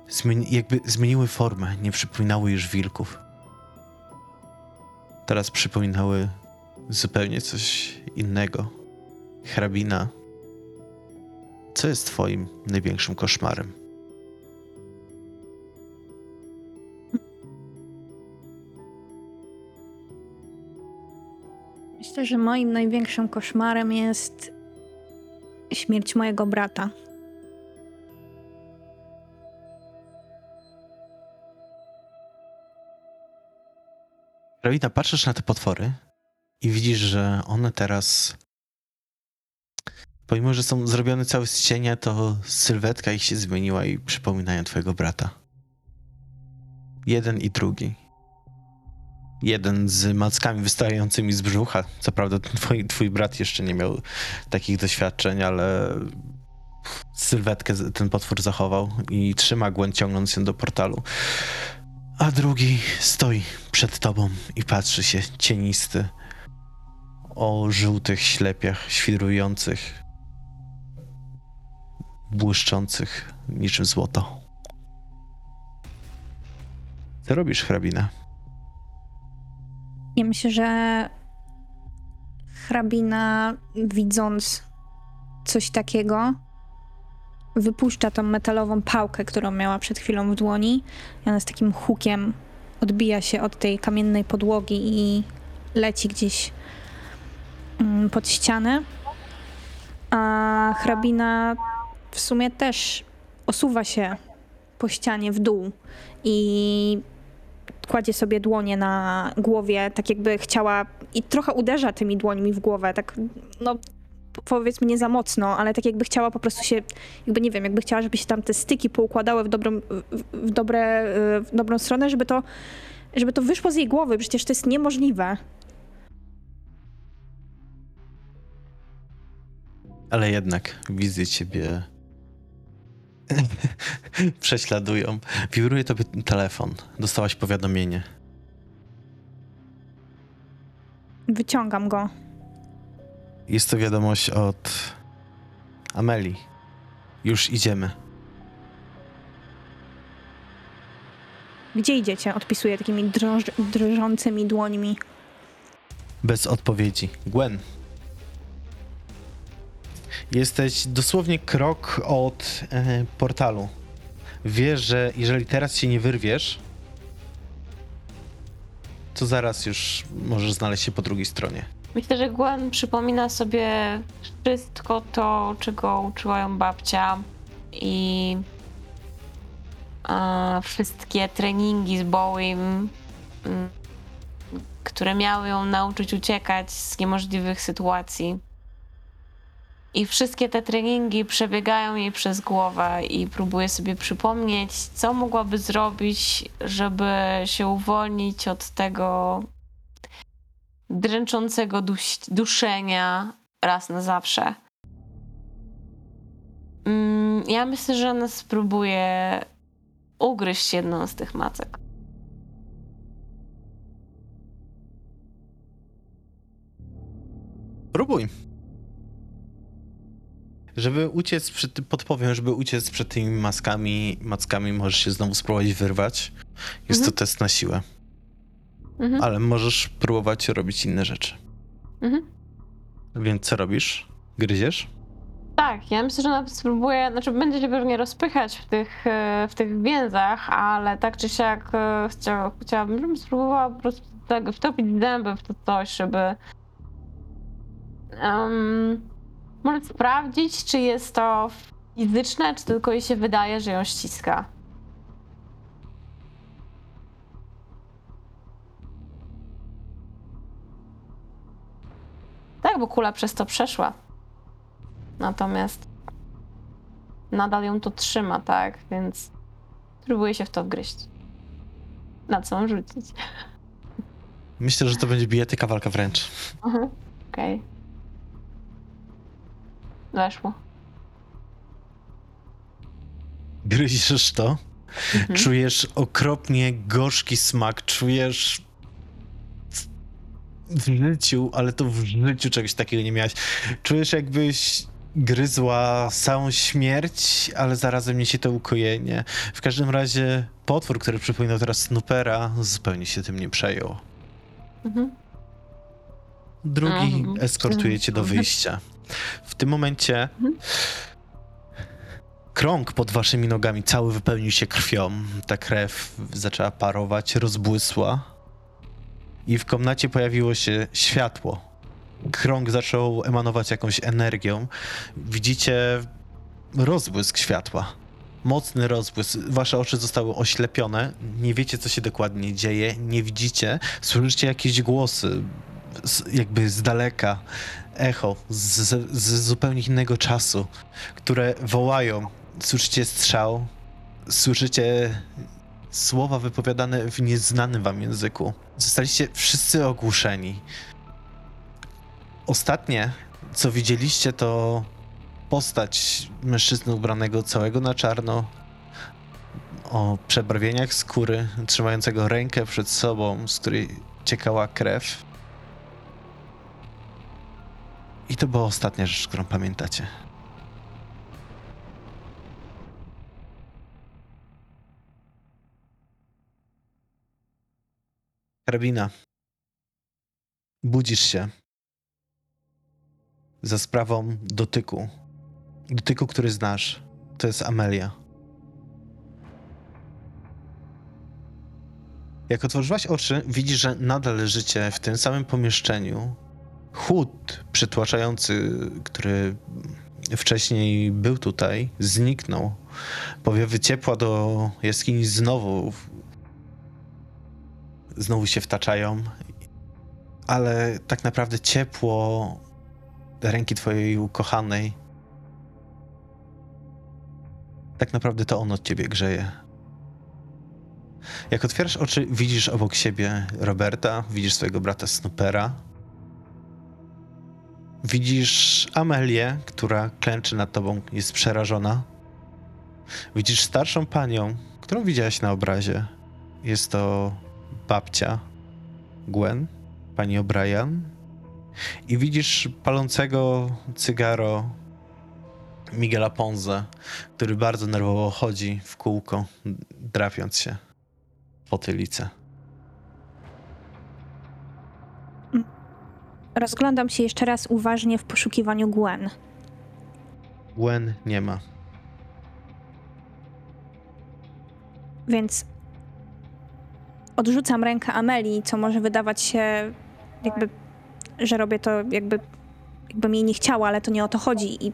Zmieni- jakby zmieniły formę, nie przypominały już wilków. Teraz przypominały zupełnie coś innego. Hrabina, co jest Twoim największym koszmarem? Myślę, że moim największym koszmarem jest śmierć mojego brata. Hrabina, patrzysz na te potwory i widzisz, że one teraz. Pomimo, że są zrobione całe z cienia, to sylwetka ich się zmieniła i przypominają twojego brata. Jeden i drugi. Jeden z mackami wystającymi z brzucha. Co prawda, twój, twój brat jeszcze nie miał takich doświadczeń, ale sylwetkę ten potwór zachował i trzyma Gwen ciągnąc się do portalu. A drugi stoi przed tobą i patrzy się cienisty o żółtych ślepiach świrujących, błyszczących niczym złoto. Co robisz, hrabina? Ja myślę, że hrabina, widząc coś takiego, wypuszcza tą metalową pałkę, którą miała przed chwilą w dłoni. I ona z takim hukiem odbija się od tej kamiennej podłogi i leci gdzieś mm, pod ścianę. A hrabina w sumie też osuwa się po ścianie w dół i kładzie sobie dłonie na głowie, tak jakby chciała i trochę uderza tymi dłońmi w głowę, tak no powiedzmy nie za mocno, ale tak jakby chciała po prostu się, jakby nie wiem, jakby chciała, żeby się tam te styki poukładały w dobrą, w, w, dobre, w dobrą stronę, żeby to, żeby to wyszło z jej głowy, przecież to jest niemożliwe. Ale jednak wizje ciebie prześladują. Wibruje tobie telefon. Dostałaś powiadomienie. Wyciągam go. Jest to wiadomość od Ameli. Już idziemy. Gdzie idziecie? Odpisuję takimi drąż, drżącymi dłońmi. Bez odpowiedzi. Gwen. Jesteś dosłownie krok od e, portalu. Wiesz, że jeżeli teraz się nie wyrwiesz, to zaraz już możesz znaleźć się po drugiej stronie. Myślę, że Gwen przypomina sobie wszystko to, czego uczyła ją babcia i e, wszystkie treningi z Bowiem, mm, które miały ją nauczyć uciekać z niemożliwych sytuacji. I wszystkie te treningi przebiegają jej przez głowę i próbuje sobie przypomnieć, co mogłaby zrobić, żeby się uwolnić od tego dręczącego duszenia raz na zawsze. Mm, ja myślę, że ona spróbuje ugryźć jedną z tych macek. Próbuj. Żeby uciec przed, podpowiem, żeby uciec przed tymi maskami, mackami możesz się znowu spróbować wyrwać. Jest Mhm. to test na siłę, Mhm. ale możesz próbować robić inne rzeczy. Mhm. Więc co robisz? Gryziesz? Tak, ja myślę, że ona spróbuje, znaczy będzie się pewnie rozpychać w tych, e, w tych więzach, ale tak czy siak e, chcia, chciałabym, żebym spróbowała po prostu tak wtopić zęby w to coś, żeby um, może sprawdzić, czy jest to fizyczne, czy tylko jej się wydaje, że ją ściska. Tak, bo kula przez to przeszła. Natomiast nadal ją to trzyma, tak? Więc próbuję się w to wgryźć. Na co rzucić? Myślę, że to będzie bijatyka walka wręcz. Okej. Weszło. Gryziesz to, Mhm. czujesz okropnie gorzki smak, czujesz w życiu, ale to w życiu czegoś takiego nie miałaś. Czujesz jakbyś gryzła całą śmierć, ale zarazem niesie to ukojenie. W każdym razie potwór, który przypominał teraz Snoopera, zupełnie się tym nie przejął. Mhm. Drugi Mhm. eskortuje cię do wyjścia. W tym momencie krąg pod waszymi nogami cały wypełnił się krwią. Ta krew zaczęła parować, rozbłysła i w komnacie pojawiło się światło. Krąg zaczął emanować jakąś energią. Widzicie rozbłysk światła. Mocny rozbłysk. Wasze oczy zostały oślepione. Nie wiecie, co się dokładnie dzieje. Nie widzicie. Słyszycie jakieś głosy, jakby z daleka. Echo z, z, zupełnie innego czasu, które wołają. Słyszycie strzał. Słyszycie słowa wypowiadane w nieznanym wam języku. Zostaliście wszyscy ogłuszeni. Ostatnie, co widzieliście, to postać mężczyzny ubranego całego na czarno, o przebarwieniach skóry, trzymającego rękę przed sobą, z której ciekała krew. I to była ostatnia rzecz, którą pamiętacie. Karabina. Budzisz się. Za sprawą dotyku. Dotyku, który znasz. To jest Amelia. Jak otworzyłaś oczy, widzisz, że nadal leżycie w tym samym pomieszczeniu. Chłód przytłaczający, który wcześniej był tutaj, zniknął. Powiewy ciepła do jaskini znowu znowu się wtaczają, ale tak naprawdę ciepło ręki twojej ukochanej tak naprawdę to on od ciebie grzeje. Jak otwierasz oczy, widzisz obok siebie Roberta, widzisz swojego brata Snoopera. Widzisz Amelię, która klęczy nad tobą, jest przerażona. Widzisz starszą panią, którą widziałaś na obrazie. Jest to babcia Gwen, pani O'Brien. I widzisz palącego cygaro Miguela Ponze, który bardzo nerwowo chodzi w kółko, drapiąc się w potylicę. Rozglądam się jeszcze raz uważnie w poszukiwaniu Gwen. Gwen nie ma. Więc odrzucam rękę Amelii, co może wydawać się jakby, że robię to jakby, jakbym jej nie chciała, ale to nie o to chodzi. I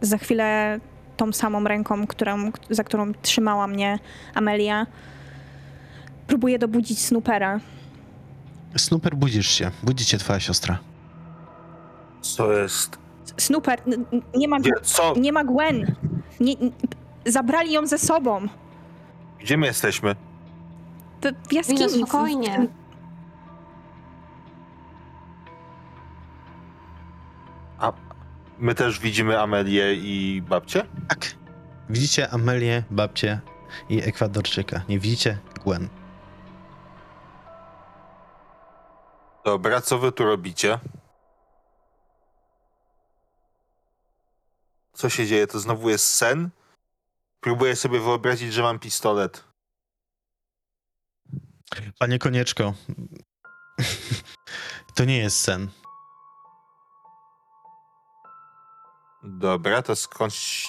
za chwilę tą samą ręką, którą, za którą trzymała mnie Amelia, próbuję dobudzić Snoopera. Snooper, budzisz się. Budzi cię twoja siostra. Co jest? Snooper, nie ma, Gdzie, co? nie ma Gwen. Nie, n- zabrali ją ze sobą. Gdzie my jesteśmy? W, w jaskini. Wino, spokojnie. A my też widzimy Amelię i babcię? Tak. Widzicie Amelię, babcię i Ekwadorczyka. Nie widzicie Gwen. Dobra, co wy tu robicie? Co się dzieje? To znowu jest sen? Próbuję sobie wyobrazić, że mam pistolet. Panie Konieczko, to nie jest sen. Dobra, to skądś...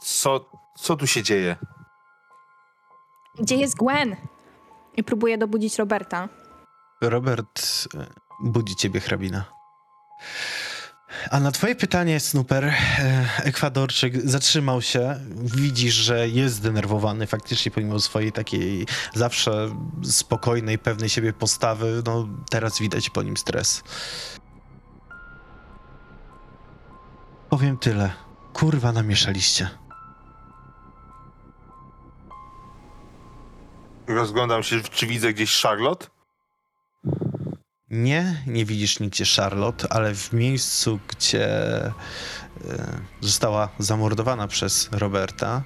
Co, co tu się dzieje? Gdzie jest Gwen? I próbuję dobudzić Roberta. Robert e, budzi ciebie hrabina. A na twoje pytanie, Snooper, e, Ekwadorczyk zatrzymał się. Widzisz, że jest zdenerwowany faktycznie pomimo swojej takiej zawsze spokojnej, pewnej siebie postawy. No teraz widać po nim stres. Powiem tyle. Kurwa namieszaliście. Rozglądam się, czy widzę gdzieś Charlotte? Nie, nie widzisz nigdzie Charlotte, ale w miejscu, gdzie e, została zamordowana przez Roberta,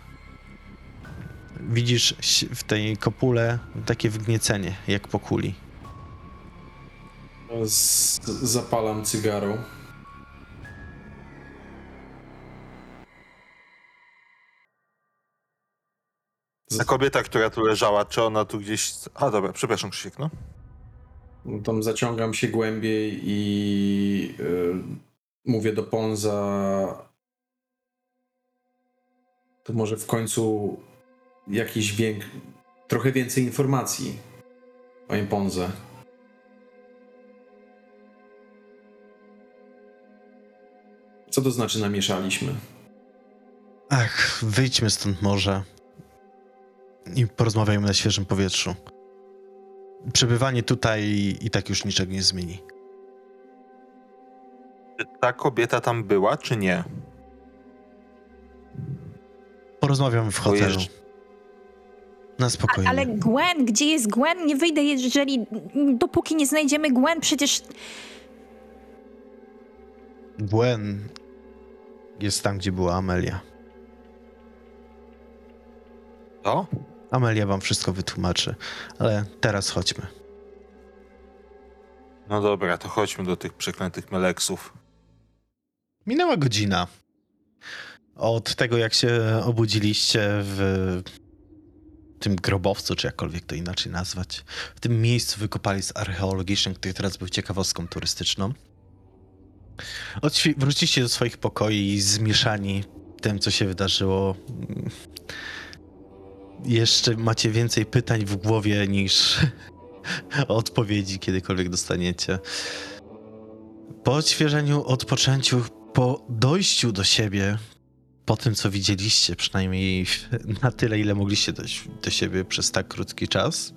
widzisz w tej kopule takie wgniecenie, jak po kuli. Z, zapalam cygaro. Ta kobieta, która tu leżała, czy ona tu gdzieś... A dobra, przepraszam Krzysiek, no. Tam zaciągam się głębiej i y, mówię do Ponza. To może w końcu jakiś wiek, trochę więcej informacji. Panie Ponze. Co to znaczy namieszaliśmy? Ach, wyjdźmy stąd może i porozmawiajmy na świeżym powietrzu. Przebywanie tutaj i tak już niczego nie zmieni. Czy ta kobieta tam była, czy nie? Porozmawiamy w hotelu. jeszcze- Na A, spokojnie. ale Gwen, gdzie jest Gwen? Nie wyjdę, jeżeli dopóki nie znajdziemy Gwen, przecież Gwen jest tam, gdzie była Amelia. To? Amelia wam wszystko wytłumaczy, ale teraz chodźmy. No dobra, to chodźmy do tych przeklętych meleksów. Minęła godzina. Od tego, jak się obudziliście w tym grobowcu, czy jakkolwiek to inaczej nazwać, w tym miejscu wykopalisk archeologicznych, który teraz był ciekawostką turystyczną. Odświ- wróciliście do swoich pokoi zmieszani tym, co się wydarzyło. Jeszcze macie więcej pytań w głowie niż odpowiedzi kiedykolwiek dostaniecie. Po odświeżeniu, odpoczęciu Po dojściu do siebie, po tym co widzieliście, przynajmniej na tyle, ile mogliście dojść do siebie przez tak krótki czas,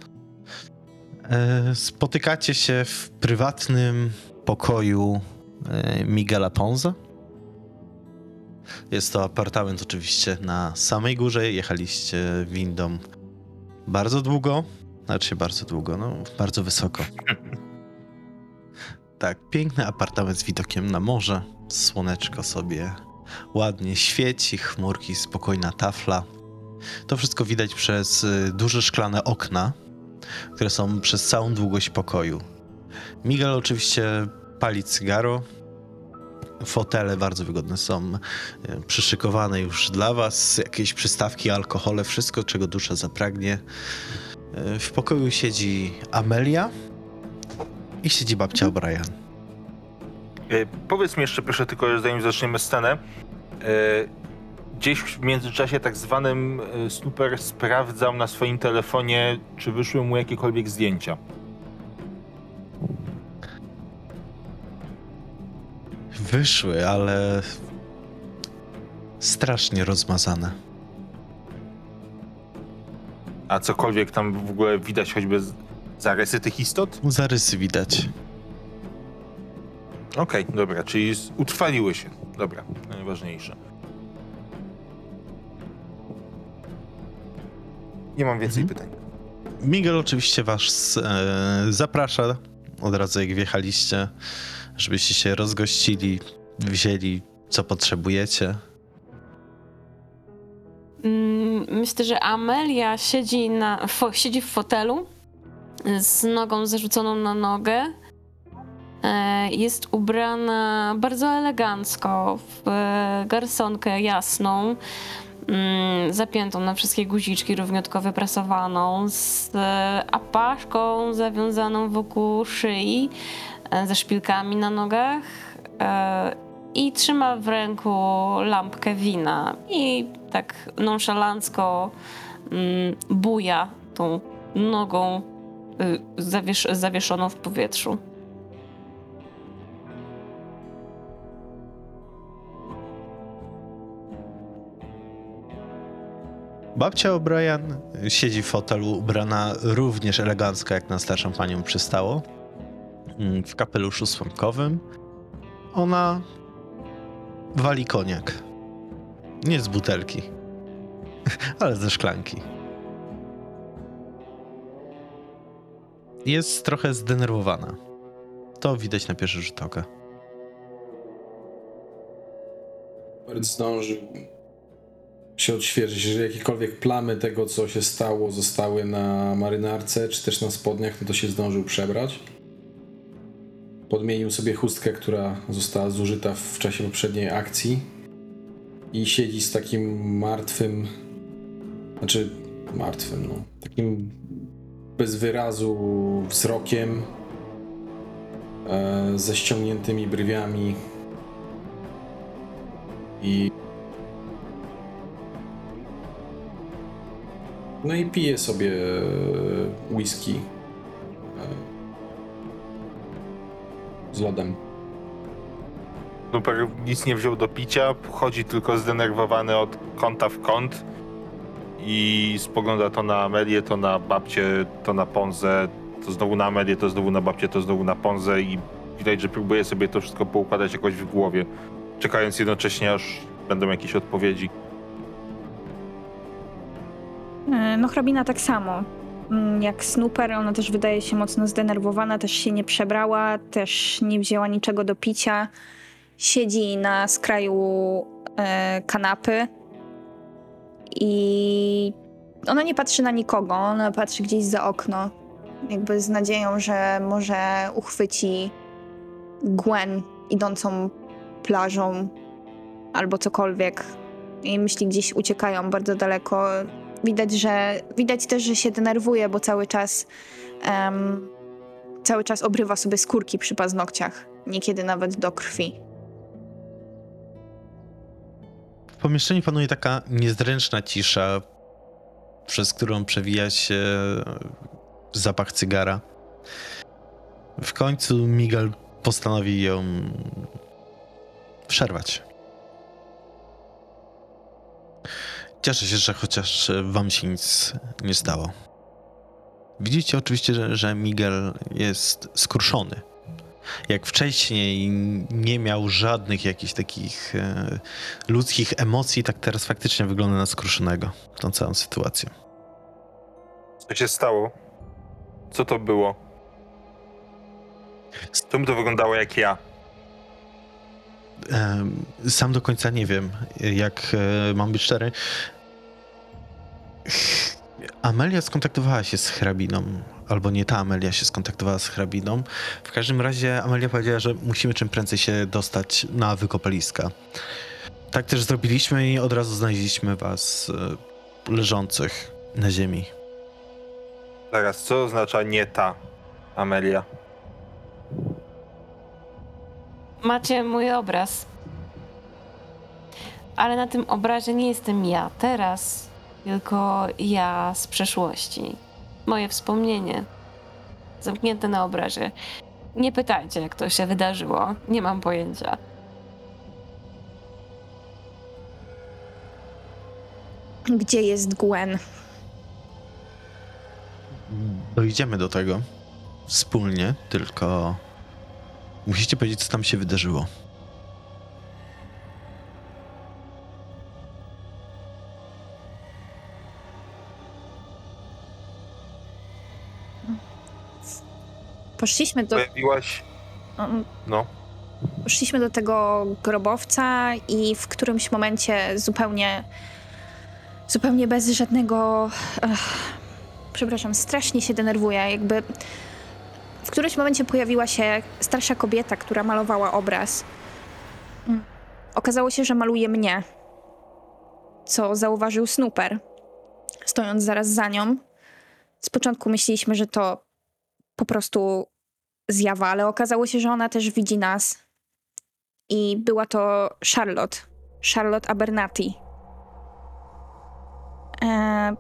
e, spotykacie się w prywatnym pokoju e, Miguela Ponza. Jest to apartament oczywiście na samej górze. Jechaliście windą bardzo długo. Znaczy bardzo długo, no bardzo wysoko. Tak, piękny apartament z widokiem na morze. Słoneczko sobie ładnie świeci, chmurki, spokojna tafla. To wszystko widać przez y, duże szklane okna, które są przez całą długość pokoju. Miguel oczywiście pali cygaro. Fotele bardzo wygodne są y, przyszykowane już dla was, jakieś przystawki, alkohole, wszystko czego dusza zapragnie. Y, W pokoju siedzi Amelia i siedzi babcia O'Brien. E, powiedz mi jeszcze proszę tylko, zanim zaczniemy scenę. E, gdzieś w międzyczasie tak zwanym e, Snooper sprawdzał na swoim telefonie, czy wyszły mu jakiekolwiek zdjęcia. Wyszły, ale strasznie rozmazane. A cokolwiek tam w ogóle widać, choćby zarysy tych istot? Zarysy widać. Okej, dobra, czyli utrwaliły się. Dobra, najważniejsze. Nie mam więcej Mhm. pytań. Miguel oczywiście was e, zaprasza od razu jak wjechaliście, żebyście się rozgościli, wzięli co potrzebujecie. Mm, Myślę, że Amelia siedzi, na, fo, siedzi w fotelu z nogą zarzuconą na nogę. E, Jest ubrana bardzo elegancko w e, garsonkę jasną, mm, zapiętą na wszystkie guziczki, równiutko wyprasowaną, z e, apaszką zawiązaną wokół szyi, ze szpilkami na nogach. e, i trzyma w ręku lampkę wina i tak nonszalancko mm, buja tą nogą y, zawiesz zawieszoną w powietrzu. Babcia O'Brien siedzi w fotelu, ubrana również elegancko, jak na starszą panią przystało, w kapeluszu słomkowym. Ona wali koniak. Nie z butelki, ale ze szklanki. Jest trochę zdenerwowana. To widać na pierwszy rzut oka. Zdążył się odświeżyć, że jakiekolwiek plamy tego, co się stało, zostały na marynarce, czy też na spodniach, no to się zdążył przebrać. Podmienił sobie chustkę, która została zużyta w czasie poprzedniej akcji i siedzi z takim martwym, znaczy martwym, no, takim bez wyrazu wzrokiem, e, ze ściągniętymi brwiami i No i pije sobie e, whisky z lodem. Super nic nie wziął do picia, chodzi tylko zdenerwowany od kąta w kąt i spogląda to na Amelię, to na babcię, to na Ponzę, to znowu na Amelię, to znowu na babcię, to znowu na Ponzę i widać, że próbuje sobie to wszystko poukładać jakoś w głowie, czekając jednocześnie aż będą jakieś odpowiedzi. E, No hrabina tak samo. Mm, Jak Snooper, ona też wydaje się mocno zdenerwowana, też się nie przebrała, też nie wzięła niczego do picia. Siedzi na skraju e, kanapy i ona nie patrzy na nikogo, ona patrzy gdzieś za okno, jakby z nadzieją, że może uchwyci Gwen idącą plażą albo cokolwiek. Jej myśli gdzieś uciekają bardzo daleko. Widać, że widać też, że się denerwuje, bo cały czas em, cały czas obrywa sobie skórki przy paznokciach, niekiedy nawet do krwi. W pomieszczeniu panuje taka niezręczna cisza, przez którą przewija się zapach cygara. W końcu Miguel postanowi ją przerwać. Cieszę się, że chociaż wam się nic nie stało. Widzicie oczywiście, że, że Miguel jest skruszony. Jak wcześniej nie miał żadnych jakichś takich e, ludzkich emocji, tak teraz faktycznie wygląda na skruszonego tą całą sytuacją. Co się stało? Co to było? Czemu to wyglądało jak ja? Sam do końca nie wiem, jak e, mam być szczery. Amelia skontaktowała się z hrabiną, albo nie ta Amelia się skontaktowała z hrabiną. W każdym razie Amelia powiedziała, że musimy czym prędzej się dostać na wykopaliska. Tak też zrobiliśmy i od razu znaleźliśmy was e, leżących na ziemi. Zaraz, co oznacza nie ta Amelia? Macie mój obraz. Ale na tym obrazie nie jestem ja teraz, tylko ja z przeszłości. Moje wspomnienie. Zamknięte na obrazie. Nie pytajcie, jak to się wydarzyło. Nie mam pojęcia. Gdzie jest Gwen? Dojdziemy do tego wspólnie, tylko musicie powiedzieć, co tam się wydarzyło. Poszliśmy do, Pojawiłaś... mm, No. poszliśmy do tego grobowca i w którymś momencie zupełnie, zupełnie bez żadnego. Ech, przepraszam, strasznie się denerwuję. Jakby w którymś momencie pojawiła się starsza kobieta, która malowała obraz. Mm. Okazało się, że maluje mnie, co zauważył Snooper, stojąc zaraz za nią. Z początku myśleliśmy, że to po prostu zjawa, ale okazało się, że ona też widzi nas. I była to Charlotte. Charlotte Abernathy. E,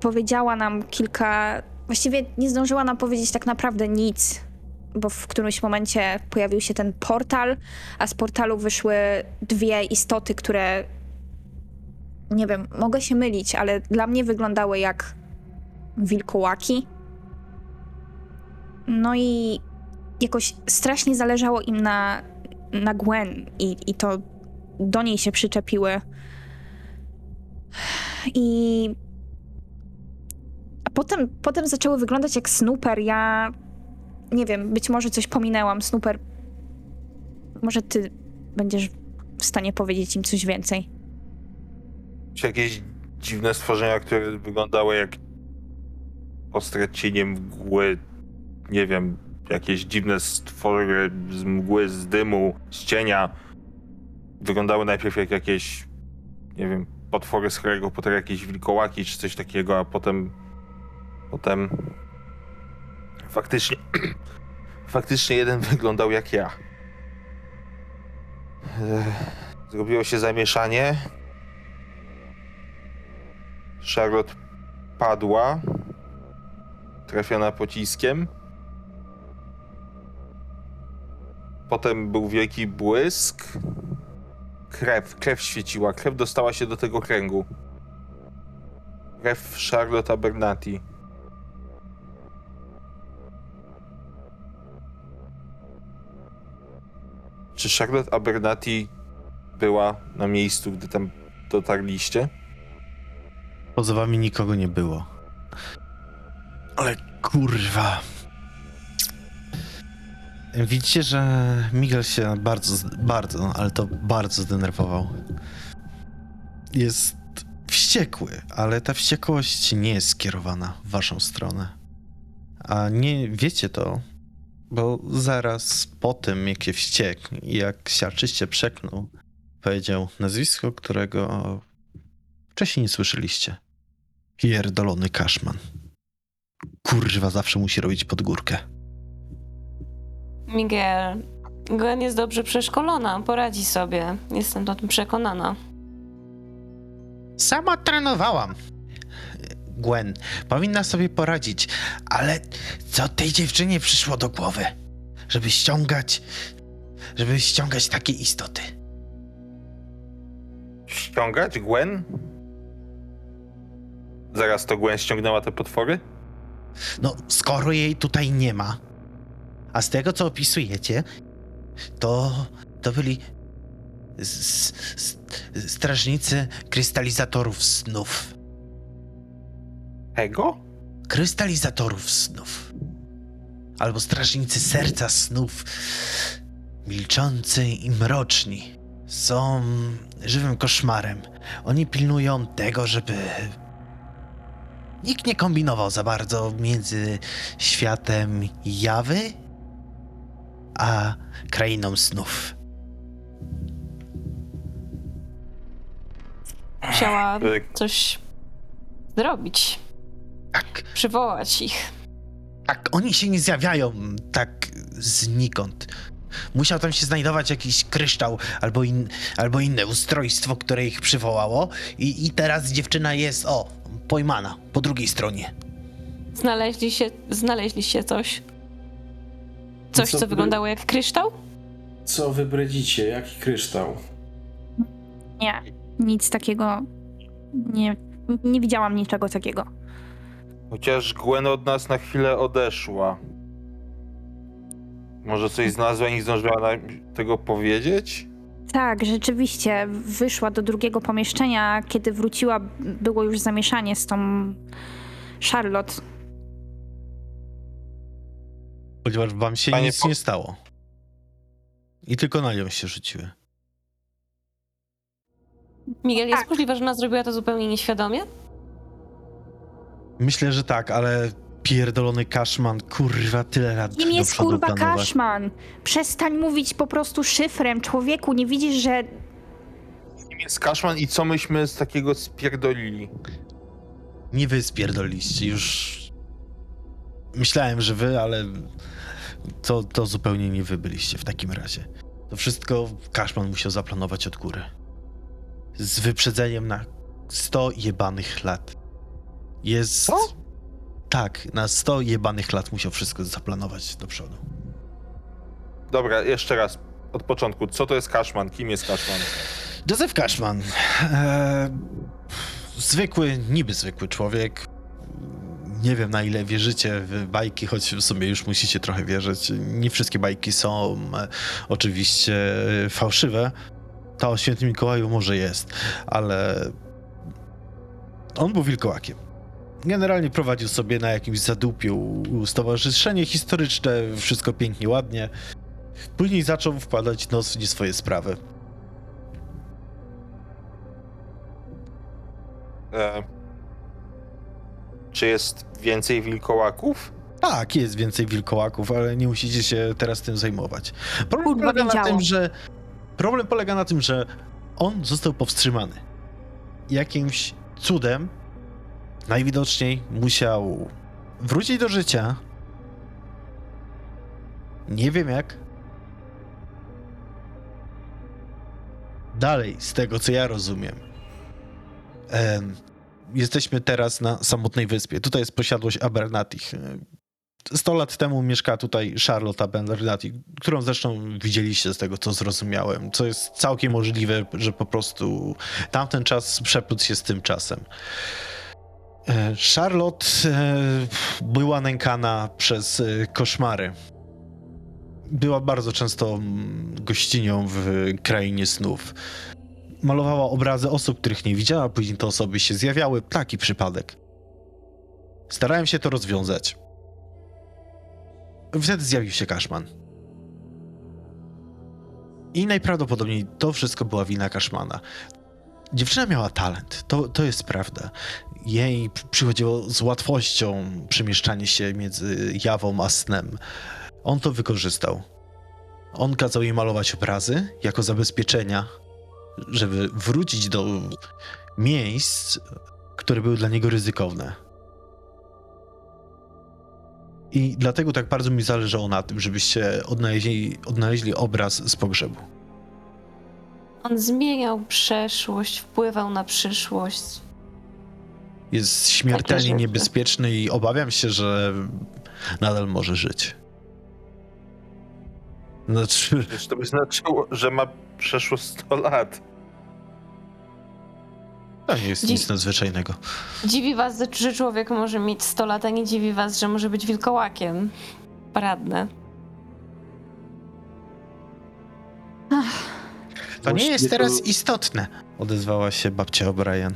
powiedziała nam kilka. Właściwie nie zdążyła nam powiedzieć tak naprawdę nic, bo w którymś momencie pojawił się ten portal, a z portalu wyszły dwie istoty, które. Nie wiem, mogę się mylić, ale dla mnie wyglądały jak wilkołaki. No i jakoś strasznie zależało im na, na Gwen i, i to do niej się przyczepiły. I a potem, potem zaczęły wyglądać jak Snooper. Ja nie wiem, być może coś pominęłam. Snooper, może ty będziesz w stanie powiedzieć im coś więcej. Czy jakieś dziwne stworzenia, które wyglądały jak ostre cienie mgły, nie wiem, jakieś dziwne stwory z mgły, z dymu, z cienia. Wyglądały najpierw jak jakieś, nie wiem, potwory z Harry'ego Pottera, jakieś wilkołaki czy coś takiego, a potem, potem faktycznie, faktycznie jeden wyglądał jak ja. Zrobiło się zamieszanie. Charlotte padła, trafiona pociskiem. Potem był wielki błysk. Krew, krew świeciła. Krew dostała się do tego kręgu. Krew Charlotte Abernathy. Czy Charlotte Abernathy była na miejscu, gdy tam dotarliście? Poza wami nikogo nie było. Ale kurwa. Widzicie, że Miguel się bardzo, bardzo, ale to bardzo zdenerwował. Jest wściekły, ale ta wściekłość nie jest skierowana w waszą stronę. A nie wiecie to, bo zaraz po tym, jak się wściekł i jak siarczyście przeknął, powiedział nazwisko, którego wcześniej nie słyszeliście. Pierdolony kaszman. Kurwa, zawsze musi robić pod górkę. Miguel, Gwen jest dobrze przeszkolona, poradzi sobie. Jestem o tym przekonana. Sama trenowałam. Gwen, powinna sobie poradzić, ale co tej dziewczynie przyszło do głowy? Żeby ściągać. Żeby ściągać takie istoty. ściągać Gwen? Zaraz to Gwen ściągnęła te potwory? No, skoro jej tutaj nie ma, a z tego co opisujecie, to to byli strażnicy krystalizatorów snów. Tego? Krystalizatorów snów. Albo strażnicy serca snów. Milczący i mroczni. Są żywym koszmarem. Oni pilnują tego, żeby nikt nie kombinował za bardzo między światem jawy a krainą snów. Musiała E, coś zrobić, Tak, przywołać ich. tak, oni się nie zjawiają tak znikąd. Musiał tam się znajdować jakiś kryształ albo, in, albo inne ustrojstwo, które ich przywołało. I, I teraz dziewczyna jest, o, pojmana po drugiej stronie. Znaleźli się, znaleźliście coś. Coś, Co co wyglądało jak kryształ? Co wy bredzicie? Jaki kryształ? Nie, nic takiego. Nie, nie widziałam niczego takiego. Chociaż Gwen od nas na chwilę odeszła. Może coś znalazła i nie zdążyła nam tego powiedzieć? Tak, rzeczywiście. Wyszła do drugiego pomieszczenia. Kiedy wróciła, było już zamieszanie z tą Charlotte. Ponieważ wam się Panie nic po- nie stało. I tylko na nią się rzuciły. Miguel, jest Tak. możliwe, że ona zrobiła to zupełnie nieświadomie? Myślę, że tak, ale pierdolony kaszman, kurwa, tyle lat Kim do jest kurwa planować. Kaszman? Przestań mówić po prostu szyfrem. Człowieku, nie widzisz, że Kim jest Kaszman i co myśmy z takiego spierdolili? Nie wy spierdoliście, już myślałem, że wy, ale to, to zupełnie nie wy byliście w takim razie. To wszystko Kaszman musiał zaplanować od góry. Z wyprzedzeniem na 100 jebanych lat. Jest... Co? Tak, na 100 jebanych lat musiał wszystko zaplanować do przodu. Dobra, jeszcze raz. Od początku. Co to jest Kaszman? Kim jest Kaszman? Józef Kaszman. E, zwykły, niby zwykły człowiek. Nie wiem na ile wierzycie w bajki, choć w sumie już musicie trochę wierzyć. Nie wszystkie bajki są e, oczywiście e, fałszywe. Ta o świętym Mikołaju może jest, ale on był wilkołakiem. Generalnie prowadził sobie na jakimś zadupiu stowarzyszenie historyczne, wszystko pięknie, ładnie. Później zaczął wkładać nos w nie swoje sprawy. E, czy jest więcej wilkołaków? Tak, jest więcej wilkołaków, ale nie musicie się teraz tym zajmować. Problem Kurwa, polega na wiedziałam. tym, że problem polega na tym, że on został powstrzymany. Jakimś cudem najwidoczniej musiał wrócić do życia. Nie wiem jak. Dalej, z tego co ja rozumiem. Em, jesteśmy teraz na samotnej wyspie. Tutaj jest posiadłość Abernathy. 100 lat temu mieszkała tutaj Charlotte Abernathy, którą zresztą widzieliście z tego, co zrozumiałem, co jest całkiem możliwe, że po prostu tamten czas przeplótł się z tym czasem. E, Charlotte e, była nękana przez e, koszmary. Była bardzo często mm, gościnią w krainie snów. Malowała obrazy osób, których nie widziała, później te osoby się zjawiały. Taki przypadek. Starałem się to rozwiązać. Wtedy zjawił się Kaszman. I najprawdopodobniej to wszystko była wina Kaszmana. Dziewczyna miała talent, to, to jest prawda. Jej przychodziło z łatwością przemieszczanie się między jawą a snem. On to wykorzystał. On kazał jej malować obrazy jako zabezpieczenia, żeby wrócić do miejsc, które były dla niego ryzykowne. I dlatego tak bardzo mi zależało na tym, żebyście odnaleźli, odnaleźli obraz z pogrzebu. On zmieniał przeszłość, wpływał na przyszłość. Jest śmiertelnie niebezpieczny i obawiam się, że nadal może żyć. Znaczy, Przecież to by znaczyło, że ma przeszło 100 lat. To nie jest Dzi- nic nadzwyczajnego. Dziwi was, że człowiek może mieć 100 lat, a nie dziwi was, że może być wilkołakiem. Paradne. To nie jest teraz istotne, odezwała się babcia O'Brien.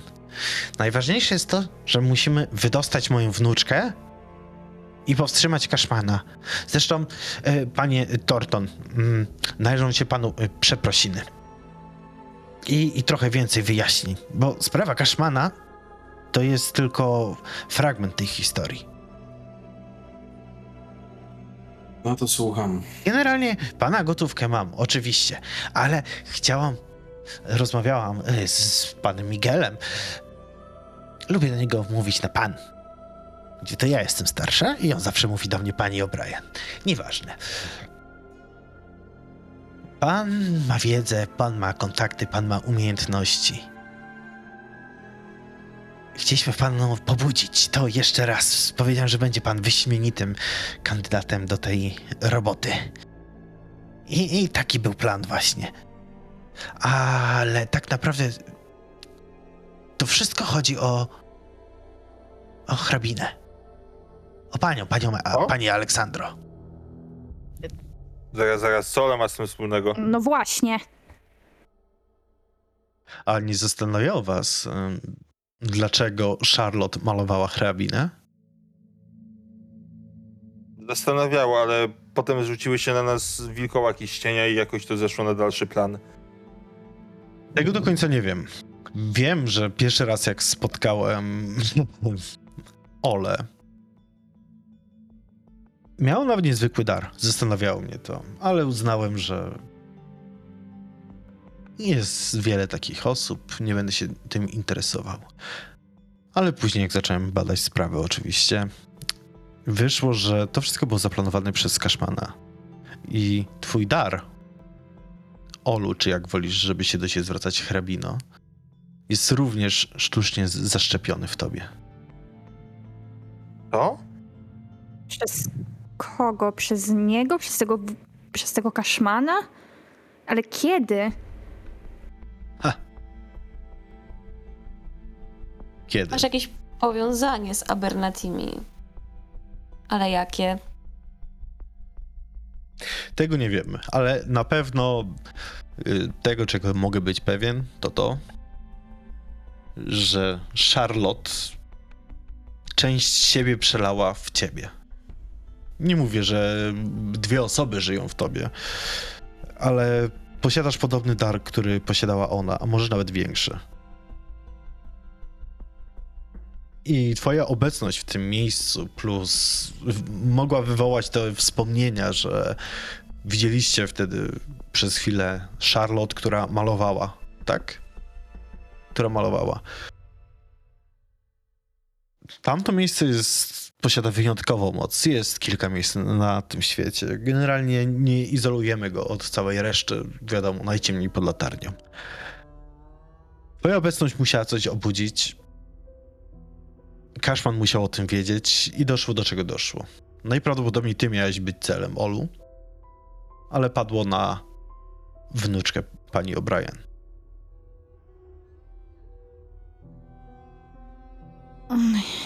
Najważniejsze jest to, że musimy wydostać moją wnuczkę i powstrzymać Kaszmana. Zresztą, e, panie Torton, mm, należą się panu e, przeprosiny. I, I trochę więcej wyjaśnień, bo sprawa Kaszmana to jest tylko fragment tej historii. No to słucham. Generalnie pana gotówkę mam, oczywiście, ale chciałam. Rozmawiałam e, z, z panem Miguelem. Lubię do niego mówić na pan. Gdzie to ja jestem starsza i on zawsze mówi do mnie pani O'Brien. Nieważne. Pan ma wiedzę, pan ma kontakty, pan ma umiejętności. Chcieliśmy panu pobudzić. To jeszcze raz. Powiedziałem, że będzie pan wyśmienitym kandydatem do tej roboty. I, I taki był plan właśnie. Ale tak naprawdę to wszystko chodzi o o hrabinę. O panią, panią, a, pani Aleksandro. Zaraz, zaraz, co ona ma z tym wspólnego? No właśnie. A nie zastanawiało was, dlaczego Charlotte malowała hrabinę? Zastanawiało, ale potem rzuciły się na nas wilkołaki z cienia i jakoś to zeszło na dalszy plan. Tego do końca nie wiem. Wiem, że pierwszy raz jak spotkałem Ole, miał nawet niezwykły dar. Zastanawiało mnie to, ale uznałem, że jest wiele takich osób, nie będę się tym interesował. Ale później, jak zacząłem badać sprawę, oczywiście, wyszło, że to wszystko było zaplanowane przez Kaszmana. I twój dar Olu, czy jak wolisz, żeby się do ciebie zwracać hrabino, jest również sztucznie zaszczepiony w tobie. To? Przez kogo? Przez niego? Przez tego, przez tego kaszmana? Ale kiedy? Kiedy? Masz jakieś powiązanie z Abernathymi. Ale jakie? Tego nie wiemy, ale na pewno y, tego, czego mogę być pewien, to to, że Charlotte część siebie przelała w ciebie. Nie mówię, że dwie osoby żyją w tobie, ale posiadasz podobny dar, który posiadała ona, a może nawet większy. I twoja obecność w tym miejscu, plus mogła wywołać te wspomnienia, że widzieliście wtedy przez chwilę Charlotte, która malowała, tak? Która malowała. Tamto miejsce jest, posiada wyjątkową moc. Jest kilka miejsc na tym świecie. Generalnie nie izolujemy go od całej reszty, wiadomo, najciemniej pod latarnią. Twoja obecność musiała coś obudzić. Kaszman musiał o tym wiedzieć i doszło do czego doszło. Najprawdopodobniej ty miałeś być celem Olu, ale padło na wnuczkę pani O'Brien.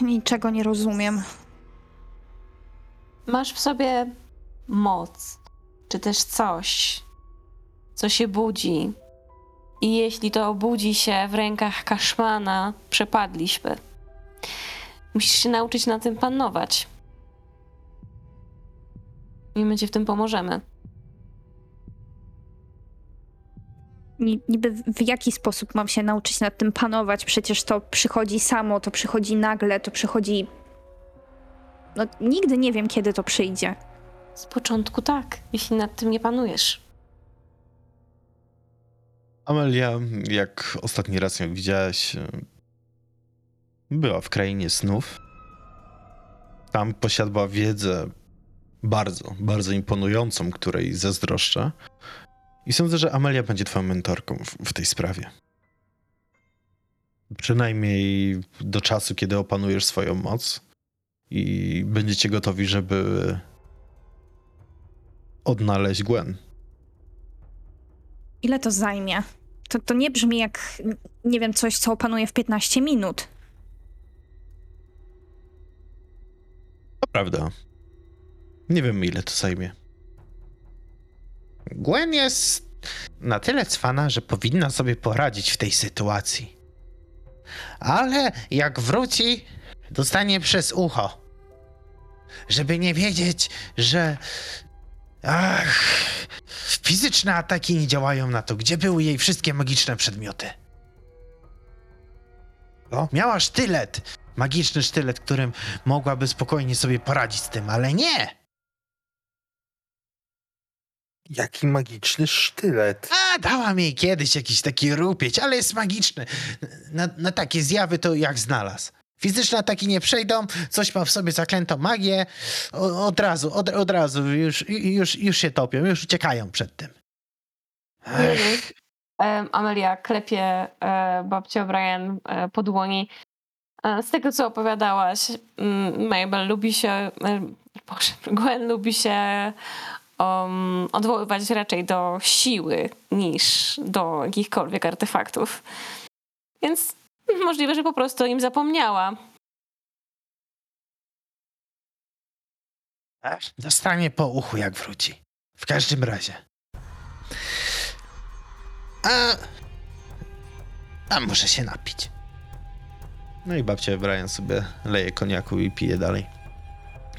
Niczego nie rozumiem. Masz w sobie moc, czy też coś, co się budzi. I jeśli to obudzi się w rękach Kaszmana, przepadliśmy. Musisz się nauczyć na tym panować. I my ci w tym pomożemy. Ni- Niby w- w jaki sposób mam się nauczyć nad tym panować? Przecież to przychodzi samo, to przychodzi nagle, to przychodzi. No, nigdy nie wiem, kiedy to przyjdzie. Z początku tak, jeśli nad tym nie panujesz. Amelia, jak ostatni raz ją widziałaś, była w krainie snów. Tam posiadła wiedzę bardzo, bardzo imponującą, której zazdroszczę. I sądzę, że Amelia będzie twoją mentorką w, w tej sprawie. Przynajmniej do czasu, kiedy opanujesz swoją moc i będziecie gotowi, żeby odnaleźć Gwen. Ile to zajmie? To, to nie brzmi jak, nie wiem, coś, co opanuje w 15 minut. Prawda. Nie wiem, ile to zajmie. Gwen jest na tyle cwana, że powinna sobie poradzić w tej sytuacji. Ale jak wróci, dostanie przez ucho. Żeby nie wiedzieć, że. Ach. Fizyczne ataki nie działają na to, gdzie były jej wszystkie magiczne przedmioty. O, miała sztylet. Magiczny sztylet, którym mogłaby spokojnie sobie poradzić z tym, ale nie! Jaki magiczny sztylet. A, dałam jej kiedyś jakiś taki rupieć, ale jest magiczny. Na, na takie zjawy to jak znalazł. Fizyczne ataki nie przejdą, coś ma w sobie zaklętą magię, o, od razu, od, od razu już, już, już się topią, już uciekają przed tym. Ech, Amelia klepie e, babcię O'Brien e, po dłoni. Z tego, co opowiadałaś, mm, Mabel lubi się, e, Boże, Gwen lubi się um, odwoływać raczej do siły niż do jakichkolwiek artefaktów. Więc możliwe, że po prostu o nim zapomniała. ech, Dostanie po uchu, jak wróci. W każdym razie. A, a muszę się napić. No i babcia Brian sobie leje koniaku i pije dalej.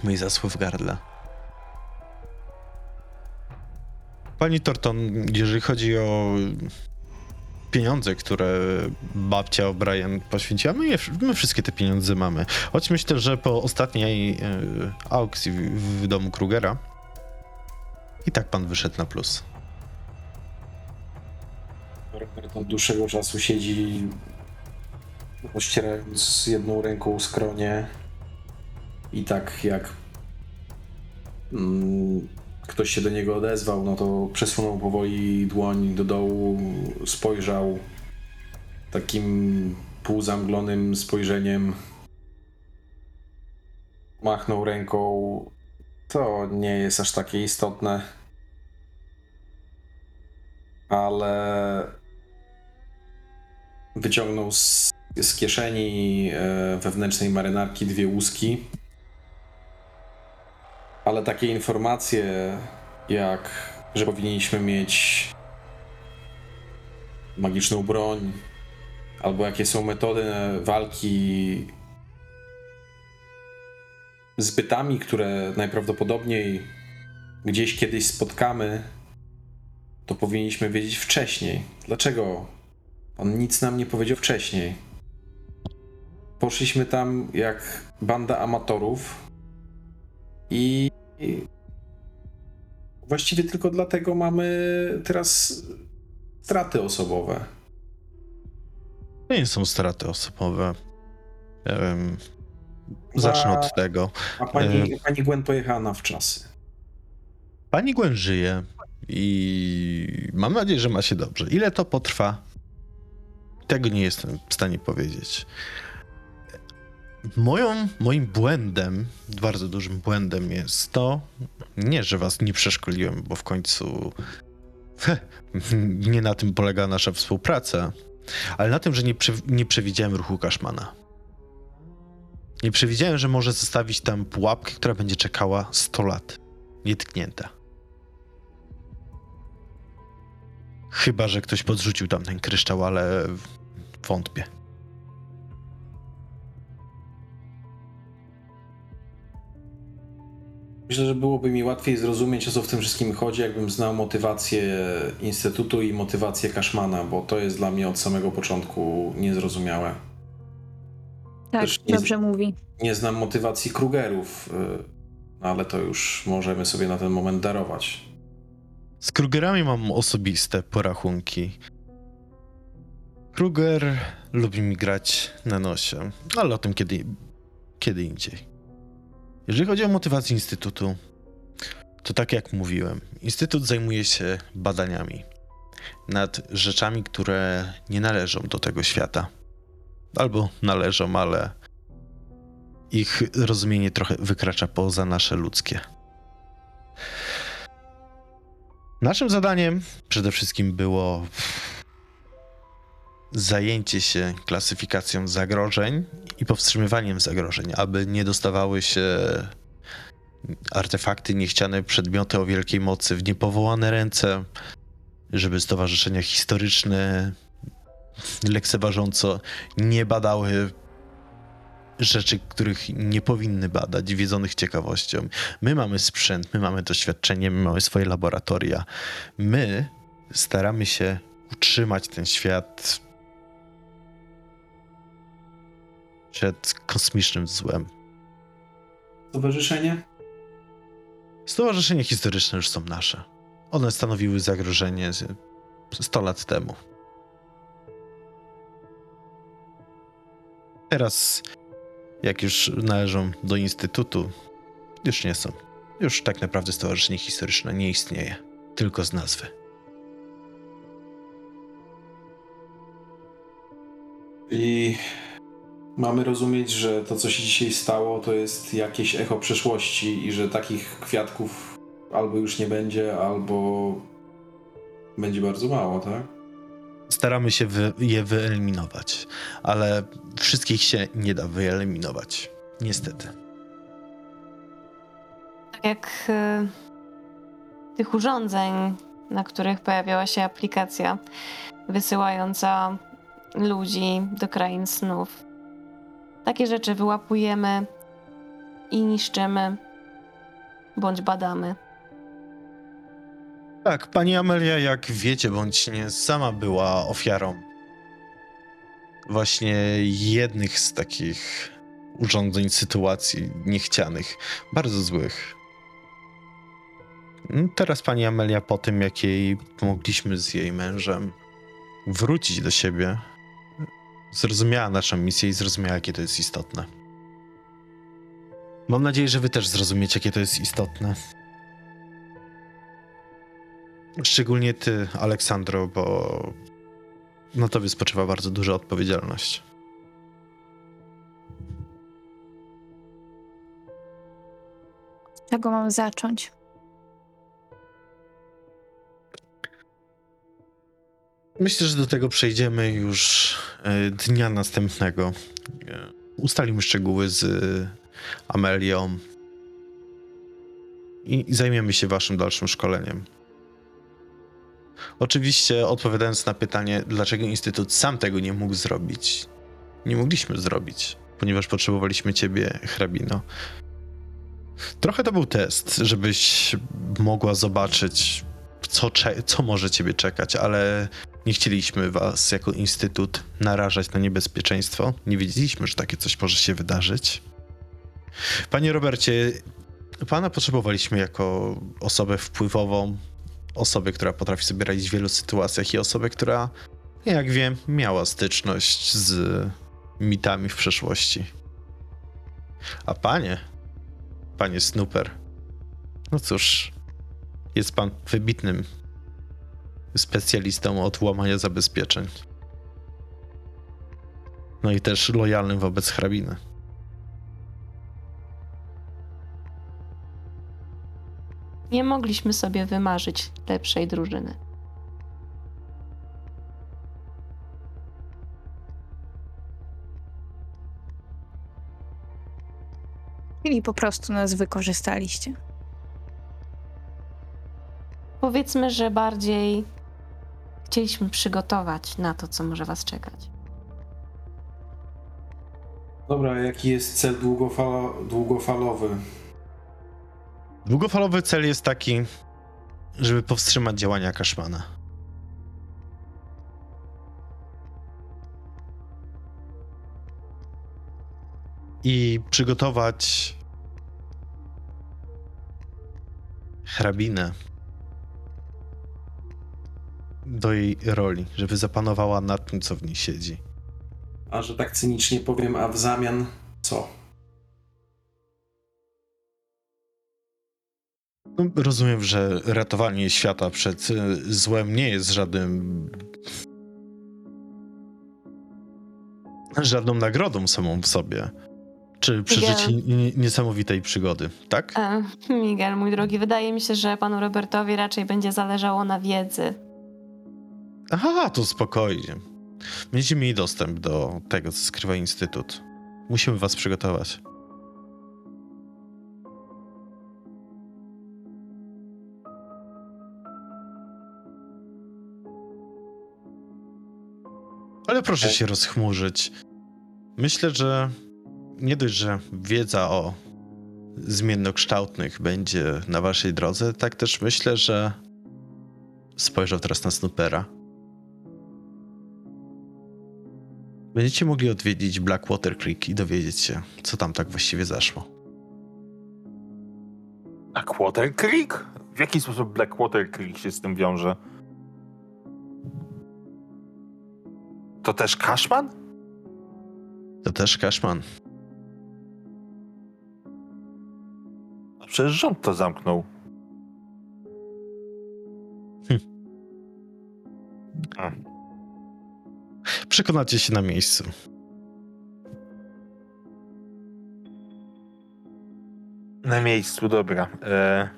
Mój zasłów w gardle. Pani Torton, jeżeli chodzi o pieniądze, które babcia O'Brien poświęciła, my, je, my wszystkie te pieniądze mamy. Choć myślę, że po ostatniej e, aukcji w, w domu Krugera i tak pan wyszedł na plus. Robert od dłuższego czasu siedzi, rozcierając jedną ręką skronie i tak jak mm, ktoś się do niego odezwał, no to przesunął powoli dłoń do dołu, spojrzał takim półzamglonym spojrzeniem, machnął ręką. To nie jest aż takie istotne ale wyciągnął z, z kieszeni e, wewnętrznej marynarki dwie łuski. Ale takie informacje, jak że powinniśmy mieć magiczną broń, albo jakie są metody walki z bytami, które najprawdopodobniej gdzieś kiedyś spotkamy, to powinniśmy wiedzieć wcześniej. Dlaczego on nic nam nie powiedział wcześniej? Poszliśmy tam jak banda amatorów i właściwie tylko dlatego mamy teraz straty osobowe. To nie są straty osobowe. Wiem, zacznę od tego. A pani, pani Gwen pojechała na wczasy. Pani Gwen żyje i mam nadzieję, że ma się dobrze. Ile to potrwa? Tego nie jestem w stanie powiedzieć. Moją, moim błędem, bardzo dużym błędem jest to, nie, że was nie przeszkoliłem, bo w końcu nie na tym polega nasza współpraca, ale na tym, że nie, prze, nie przewidziałem ruchu Kaszmana. Nie przewidziałem, że może zostawić tam pułapkę, która będzie czekała 100 lat, nietknięta. Chyba, że ktoś podrzucił tam ten kryształ, ale wątpię. Myślę, że byłoby mi łatwiej zrozumieć, o co w tym wszystkim chodzi, jakbym znał motywację Instytutu i motywację Kaszmana, bo to jest dla mnie od samego początku niezrozumiałe. Tak, Też nie- dobrze mówi. Nie znam motywacji Krugerów, y, ale to już możemy sobie na ten moment darować. Z Krugerami mam osobiste porachunki. Kruger lubi mi grać na nosie, ale o tym kiedy, kiedy indziej. Jeżeli chodzi o motywację Instytutu, to tak jak mówiłem, Instytut zajmuje się badaniami nad rzeczami, które nie należą do tego świata. Albo należą, ale ich rozumienie trochę wykracza poza nasze ludzkie. Naszym zadaniem przede wszystkim było zajęcie się klasyfikacją zagrożeń i powstrzymywaniem zagrożeń, aby nie dostawały się artefakty, niechciane przedmioty o wielkiej mocy w niepowołane ręce, żeby stowarzyszenia historyczne lekceważąco nie badały rzeczy, których nie powinny badać, wiedzonych ciekawością. My mamy sprzęt, my mamy doświadczenie, my mamy swoje laboratoria. My staramy się utrzymać ten świat przed kosmicznym złem. Stowarzyszenie? Stowarzyszenia historyczne już są nasze. One stanowiły zagrożenie z- 100 lat temu. Teraz, jak już należą do Instytutu, już nie są. Już tak naprawdę Stowarzyszenie Historyczne nie istnieje, tylko z nazwy. I mamy rozumieć, że to, co się dzisiaj stało, to jest jakieś echo przeszłości i że takich kwiatków albo już nie będzie, albo będzie bardzo mało, tak? Staramy się wy, je wyeliminować, ale wszystkich się nie da wyeliminować. Niestety. Tak jak y, tych urządzeń, na których pojawiała się aplikacja wysyłająca ludzi do krain snów. Takie rzeczy wyłapujemy i niszczymy bądź badamy. Tak, pani Amelia, jak wiecie bądź nie, sama była ofiarą właśnie jednych z takich urządzeń, sytuacji niechcianych, bardzo złych. Mm, Teraz pani Amelia, po tym jak jej pomogliśmy z jej mężem wrócić do siebie, zrozumiała naszą misję i zrozumiała, jakie to jest istotne. Mam nadzieję, że wy też zrozumiecie, jakie to jest istotne. Szczególnie ty, Aleksandro, bo na tobie spoczywa bardzo duża odpowiedzialność. Czego mam zacząć? Myślę, że do tego przejdziemy już e, dnia następnego. E, Ustalimy szczegóły z e, Amelią i zajmiemy się waszym dalszym szkoleniem. Oczywiście odpowiadając na pytanie, dlaczego Instytut sam tego nie mógł zrobić, nie mogliśmy zrobić, ponieważ potrzebowaliśmy ciebie, hrabino. Trochę to był test, żebyś mogła zobaczyć, co, co może ciebie czekać, ale nie chcieliśmy was jako instytut narażać na niebezpieczeństwo. Nie wiedzieliśmy, że takie coś może się wydarzyć. Panie Robercie, pana potrzebowaliśmy jako osobę wpływową, osobę, która potrafi sobie radzić w wielu sytuacjach i osobę, która, jak wiem, miała styczność z mitami w przeszłości. A panie, panie Snooper, no cóż, jest pan wybitnym specjalistą od łamania zabezpieczeń. No i też lojalnym wobec hrabiny. Nie mogliśmy sobie wymarzyć lepszej drużyny. Czyli po prostu nas wykorzystaliście. Powiedzmy, że bardziej chcieliśmy przygotować na to, co może was czekać. Dobra, jaki jest cel długofalo, długofalowy? Długofalowy cel jest taki, żeby powstrzymać działania Kaszmana. I przygotować hrabinę do jej roli, żeby zapanowała nad tym, co w niej siedzi. A że tak cynicznie powiem, a w zamian co? No, rozumiem, że ratowanie świata przed y, złem nie jest żadnym. żadną nagrodą samą w sobie. Czy przeżycie nie- niesamowitej przygody, tak? E, Miguel, mój drogi, wydaje mi się, że panu Robertowi raczej będzie zależało na wiedzy. Aha, to spokojnie. Będziecie mieli dostęp do tego, co skrywa Instytut. Musimy was przygotować. Ale proszę się rozchmurzyć. Myślę, że nie dość, że wiedza o zmiennokształtnych będzie na waszej drodze, tak też myślę, że spojrzał teraz na Snoopera. Będziecie mogli odwiedzić Blackwater Creek i dowiedzieć się, co tam tak właściwie zaszło. Blackwater Creek? W jaki sposób Blackwater Creek się z tym wiąże? To też Cashman? To też Cashman. A przecież rząd to zamknął. Przekonacie się na miejscu. Na miejscu, dobra. E,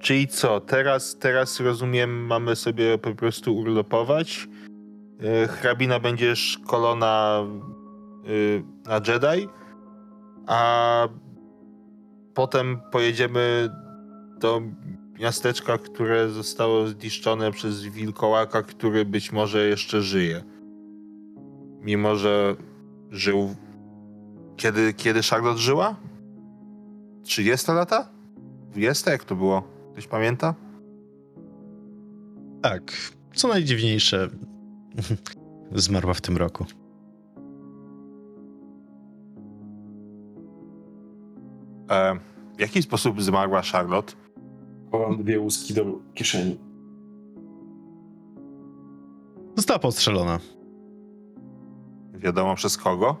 czyli co, teraz, teraz rozumiem, mamy sobie po prostu urlopować. E, hrabina będzie szkolona e, na Jedi, a potem pojedziemy do miasteczka, które zostało zniszczone przez wilkołaka, który być może jeszcze żyje. Mimo, że żył... Kiedy, kiedy Charlotte żyła? 30 lata? 20? Jak to było? Ktoś pamięta? Tak, co najdziwniejsze, zmarła w tym roku. E, w jaki sposób zmarła Charlotte? Chowam dwie łuski do kieszeni. Została postrzelona. Wiadomo przez kogo?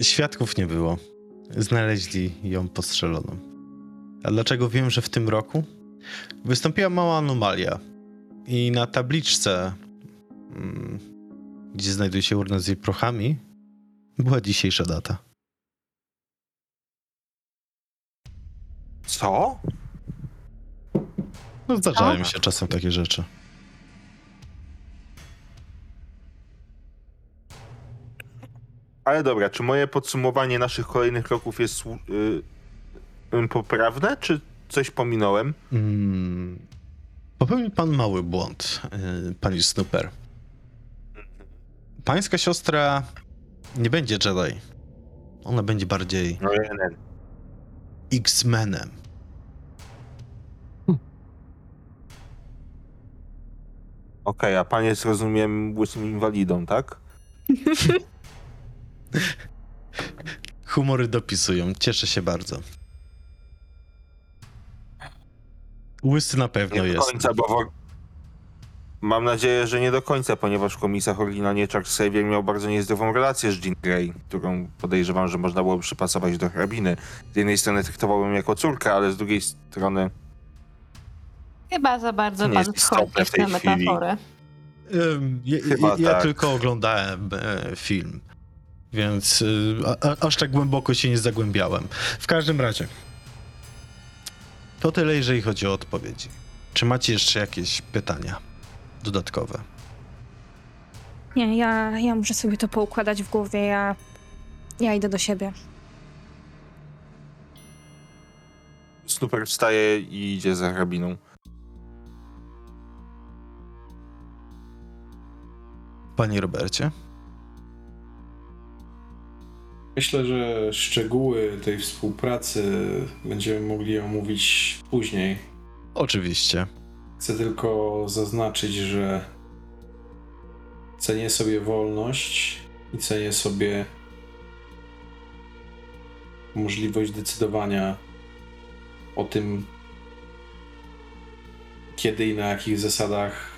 Świadków nie było. Znaleźli ją postrzeloną. A dlaczego wiem, że w tym roku? Wystąpiła mała anomalia. I na tabliczce, mm, gdzie znajduje się urna z jej prochami, była dzisiejsza data. Co? No, zdarzają mi się czasem takie rzeczy. Ale dobra, czy moje podsumowanie naszych kolejnych kroków jest słu- y, y, poprawne, czy coś pominąłem? Mm, popełnił pan mały błąd, yy, panie Snooper. Pańska siostra nie będzie Jedi. Ona będzie bardziej No jeden. X-Menem. Okej, a pan jest, rozumiem, łysym inwalidą, tak? Humory dopisują, cieszę się bardzo. Łysy na pewno Nie do jest. końca, bo... wo- Mam nadzieję, że nie do końca, ponieważ w komisach oryginalnie Chuck Xavier miał bardzo niezdrową relację z Jean Grey, którą podejrzewam, że można było przypasować do hrabiny. Z jednej strony traktowałbym jako córkę, ale z drugiej strony Chyba za bardzo Nie pan wchodzi w w tej tę chwili. metaforę. Ym, Ja, Chyba ja, ja tak. tylko oglądałem e, film, więc y, a, a, aż tak głęboko się nie zagłębiałem. W każdym razie, to tyle, jeżeli chodzi o odpowiedzi. Czy macie jeszcze jakieś pytania dodatkowe? Nie, ja, ja muszę sobie to poukładać w głowie. Ja, ja idę do siebie. Snooper wstaje i idzie za hrabiną. Panie Robercie? Myślę, że szczegóły tej współpracy będziemy mogli omówić później. Oczywiście. Chcę tylko zaznaczyć, że cenię sobie wolność i cenię sobie możliwość decydowania o tym, kiedy i na jakich zasadach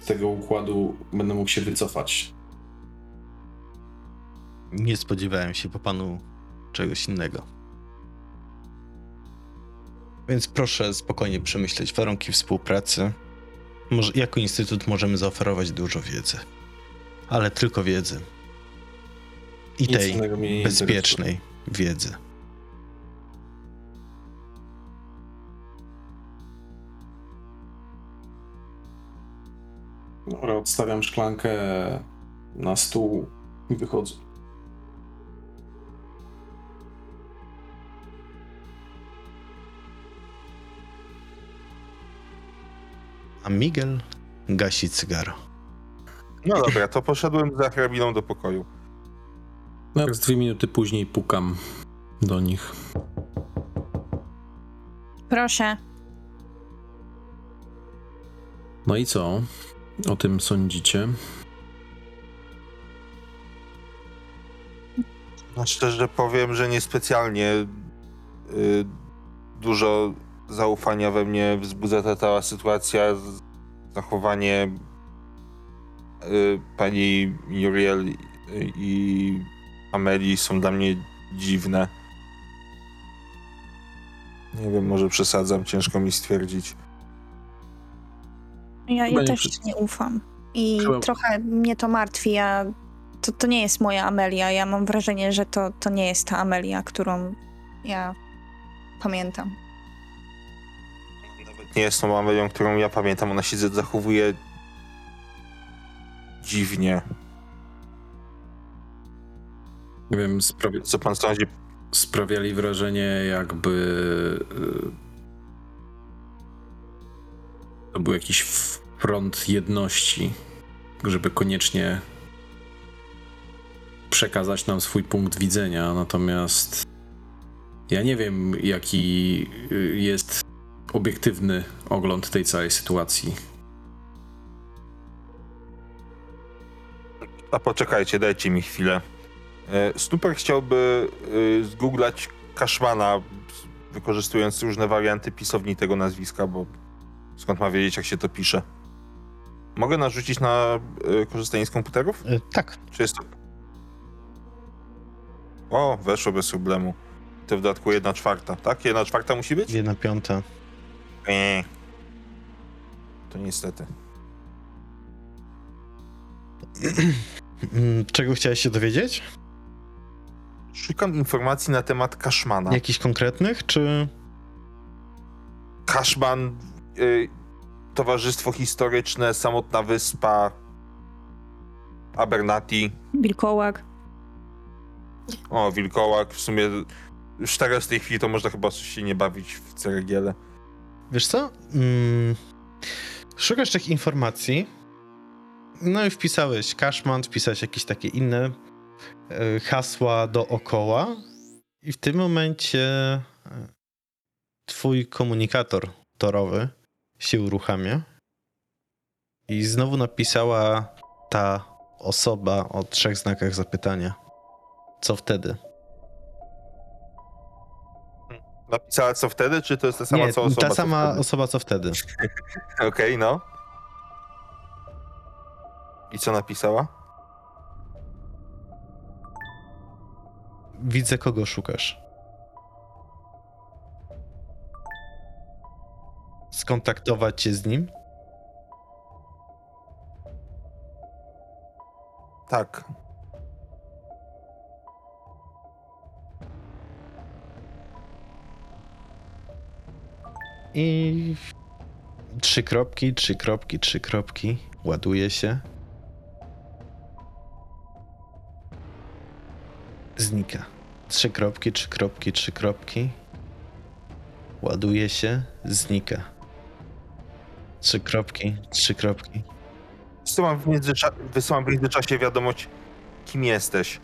z tego układu będę mógł się wycofać. Nie spodziewałem się po panu czegoś innego. Więc proszę spokojnie przemyśleć warunki współpracy. Może, jako instytut możemy zaoferować dużo wiedzy, ale tylko wiedzy. I Nic tej bezpiecznej wiedzy. Dobra, odstawiam szklankę na stół i wychodzę. A Miguel gasi cygaro. No dobra, to poszedłem za hrabiną do pokoju. No, jak z dwie minuty później pukam do nich. Proszę. No i co o tym sądzicie? No szczerze powiem, że niespecjalnie y, dużo zaufania we mnie wzbudza ta cała sytuacja, zachowanie y, pani Muriel i, i Amelii są dla mnie dziwne. Nie wiem, może przesadzam, ciężko mi stwierdzić. Ja, też wszyscy. nie ufam. I Chyba- trochę mnie to martwi. Ja, to, to nie jest moja Amelia. Ja mam wrażenie, że to, to nie jest ta Amelia, którą ja pamiętam. Nie jest tą Amelią, którą ja pamiętam. Ona się zachowuje dziwnie. Nie wiem, sprawi- Co pan sądzi? sprawiali wrażenie, jakby y, to był jakiś front jedności, żeby koniecznie przekazać nam swój punkt widzenia. Natomiast ja nie wiem, jaki y, jest obiektywny ogląd tej całej sytuacji. A poczekajcie, dajcie mi chwilę. E, Snooper chciałby y, zgooglać Kaszmana, wykorzystując różne warianty pisowni tego nazwiska, bo skąd ma wiedzieć, jak się to pisze? Mogę narzucić na y, korzystanie z komputerów? E, tak, Czy jest to... O, weszło bez problemu. To w dodatku jedna czwarta, tak? Jedna czwarta musi być? jedna piąta. Nie. To niestety. Mm, Czego chciałeś się dowiedzieć? Szukam informacji na temat Kaszmana. Jakichś konkretnych, czy... Kaszman, y, Towarzystwo Historyczne, Samotna Wyspa, Abernati, Wilkołak. o, Wilkołak, w sumie już teraz w tej chwili to można chyba się nie bawić w ceregiele. Wiesz co? Mm, szukasz tych informacji, no i wpisałeś Cashman, wpisałeś jakieś takie inne e, hasła dookoła i w tym momencie e, twój komunikator torowy się uruchamia i znowu napisała ta osoba o trzech znakach zapytania. Co wtedy? Napisała co wtedy, czy to jest ta sama Nie, co osoba? ta co sama wtedy? osoba co wtedy. Okej, no. I co napisała? Widzę, kogo szukasz. Skontaktować cię z nim? Tak. I trzy kropki, trzy kropki, trzy kropki. Ładuje się. Znika. Trzy kropki, trzy kropki, trzy kropki. Ładuje się, znika. Trzy kropki, trzy kropki. Wysyłam w, międzycza- wysyłam w międzyczasie wiadomość, kim jesteś.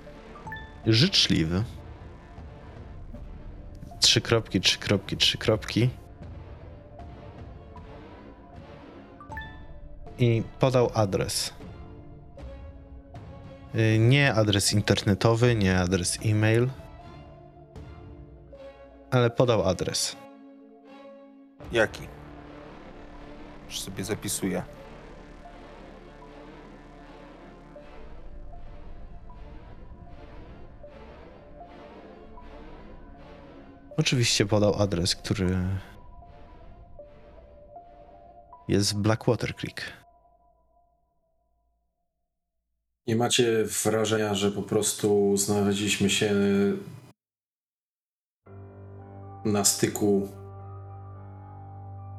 Życzliwy. Trzy kropki, trzy kropki, trzy kropki. I podał adres. Y, Nie adres internetowy, nie adres e-mail, ale podał adres. Jaki? Już sobie zapisuję. Oczywiście podał adres, który jest w Blackwater Creek. Nie macie wrażenia, że po prostu znaleźliśmy się na styku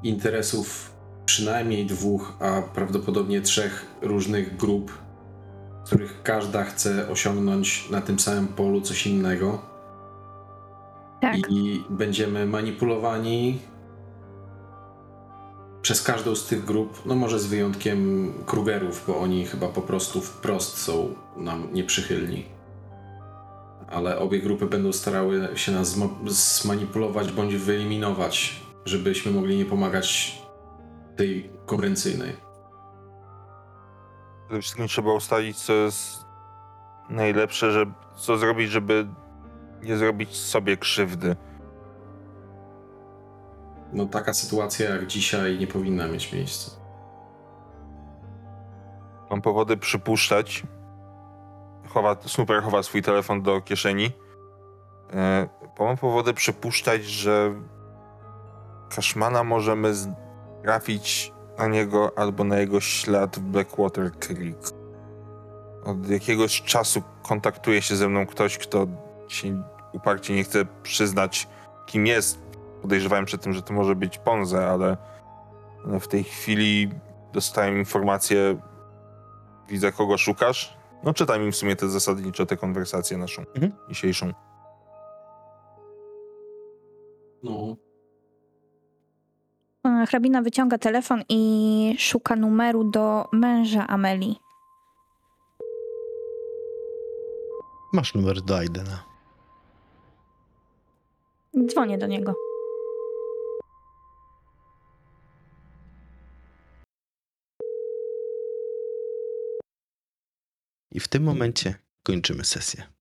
interesów przynajmniej dwóch, a prawdopodobnie trzech różnych grup, z których każda chce osiągnąć na tym samym polu coś innego. Tak. I będziemy manipulowani przez każdą z tych grup, no może z wyjątkiem Krugerów, bo oni chyba po prostu wprost są nam nieprzychylni. Ale obie grupy będą starały się nas zmanipulować bądź wyeliminować, żebyśmy mogli nie pomagać tej konkurencyjnej. Przede wszystkim trzeba ustalić, co jest najlepsze, że, co zrobić, żeby nie zrobić sobie krzywdy. No taka sytuacja jak dzisiaj nie powinna mieć miejsca. Mam powody przypuszczać. Chowa, Snooper chowa swój telefon do kieszeni. E, mam powody przypuszczać, że Kaszmana możemy trafić na niego albo na jego ślad w Blackwater Creek. Od jakiegoś czasu kontaktuje się ze mną ktoś, kto się uparcie nie chce przyznać, kim jest. Podejrzewałem przed tym, że to może być Ponze, ale ale w tej chwili dostałem informację, widzę kogo szukasz. No czytaj mi w sumie te zasadniczo tę konwersację naszą Mhm. dzisiejszą. No. E, Hrabina wyciąga telefon i szuka numeru do męża Ameli. Masz numer do Aidena. Dzwonię do niego. I w tym momencie kończymy sesję.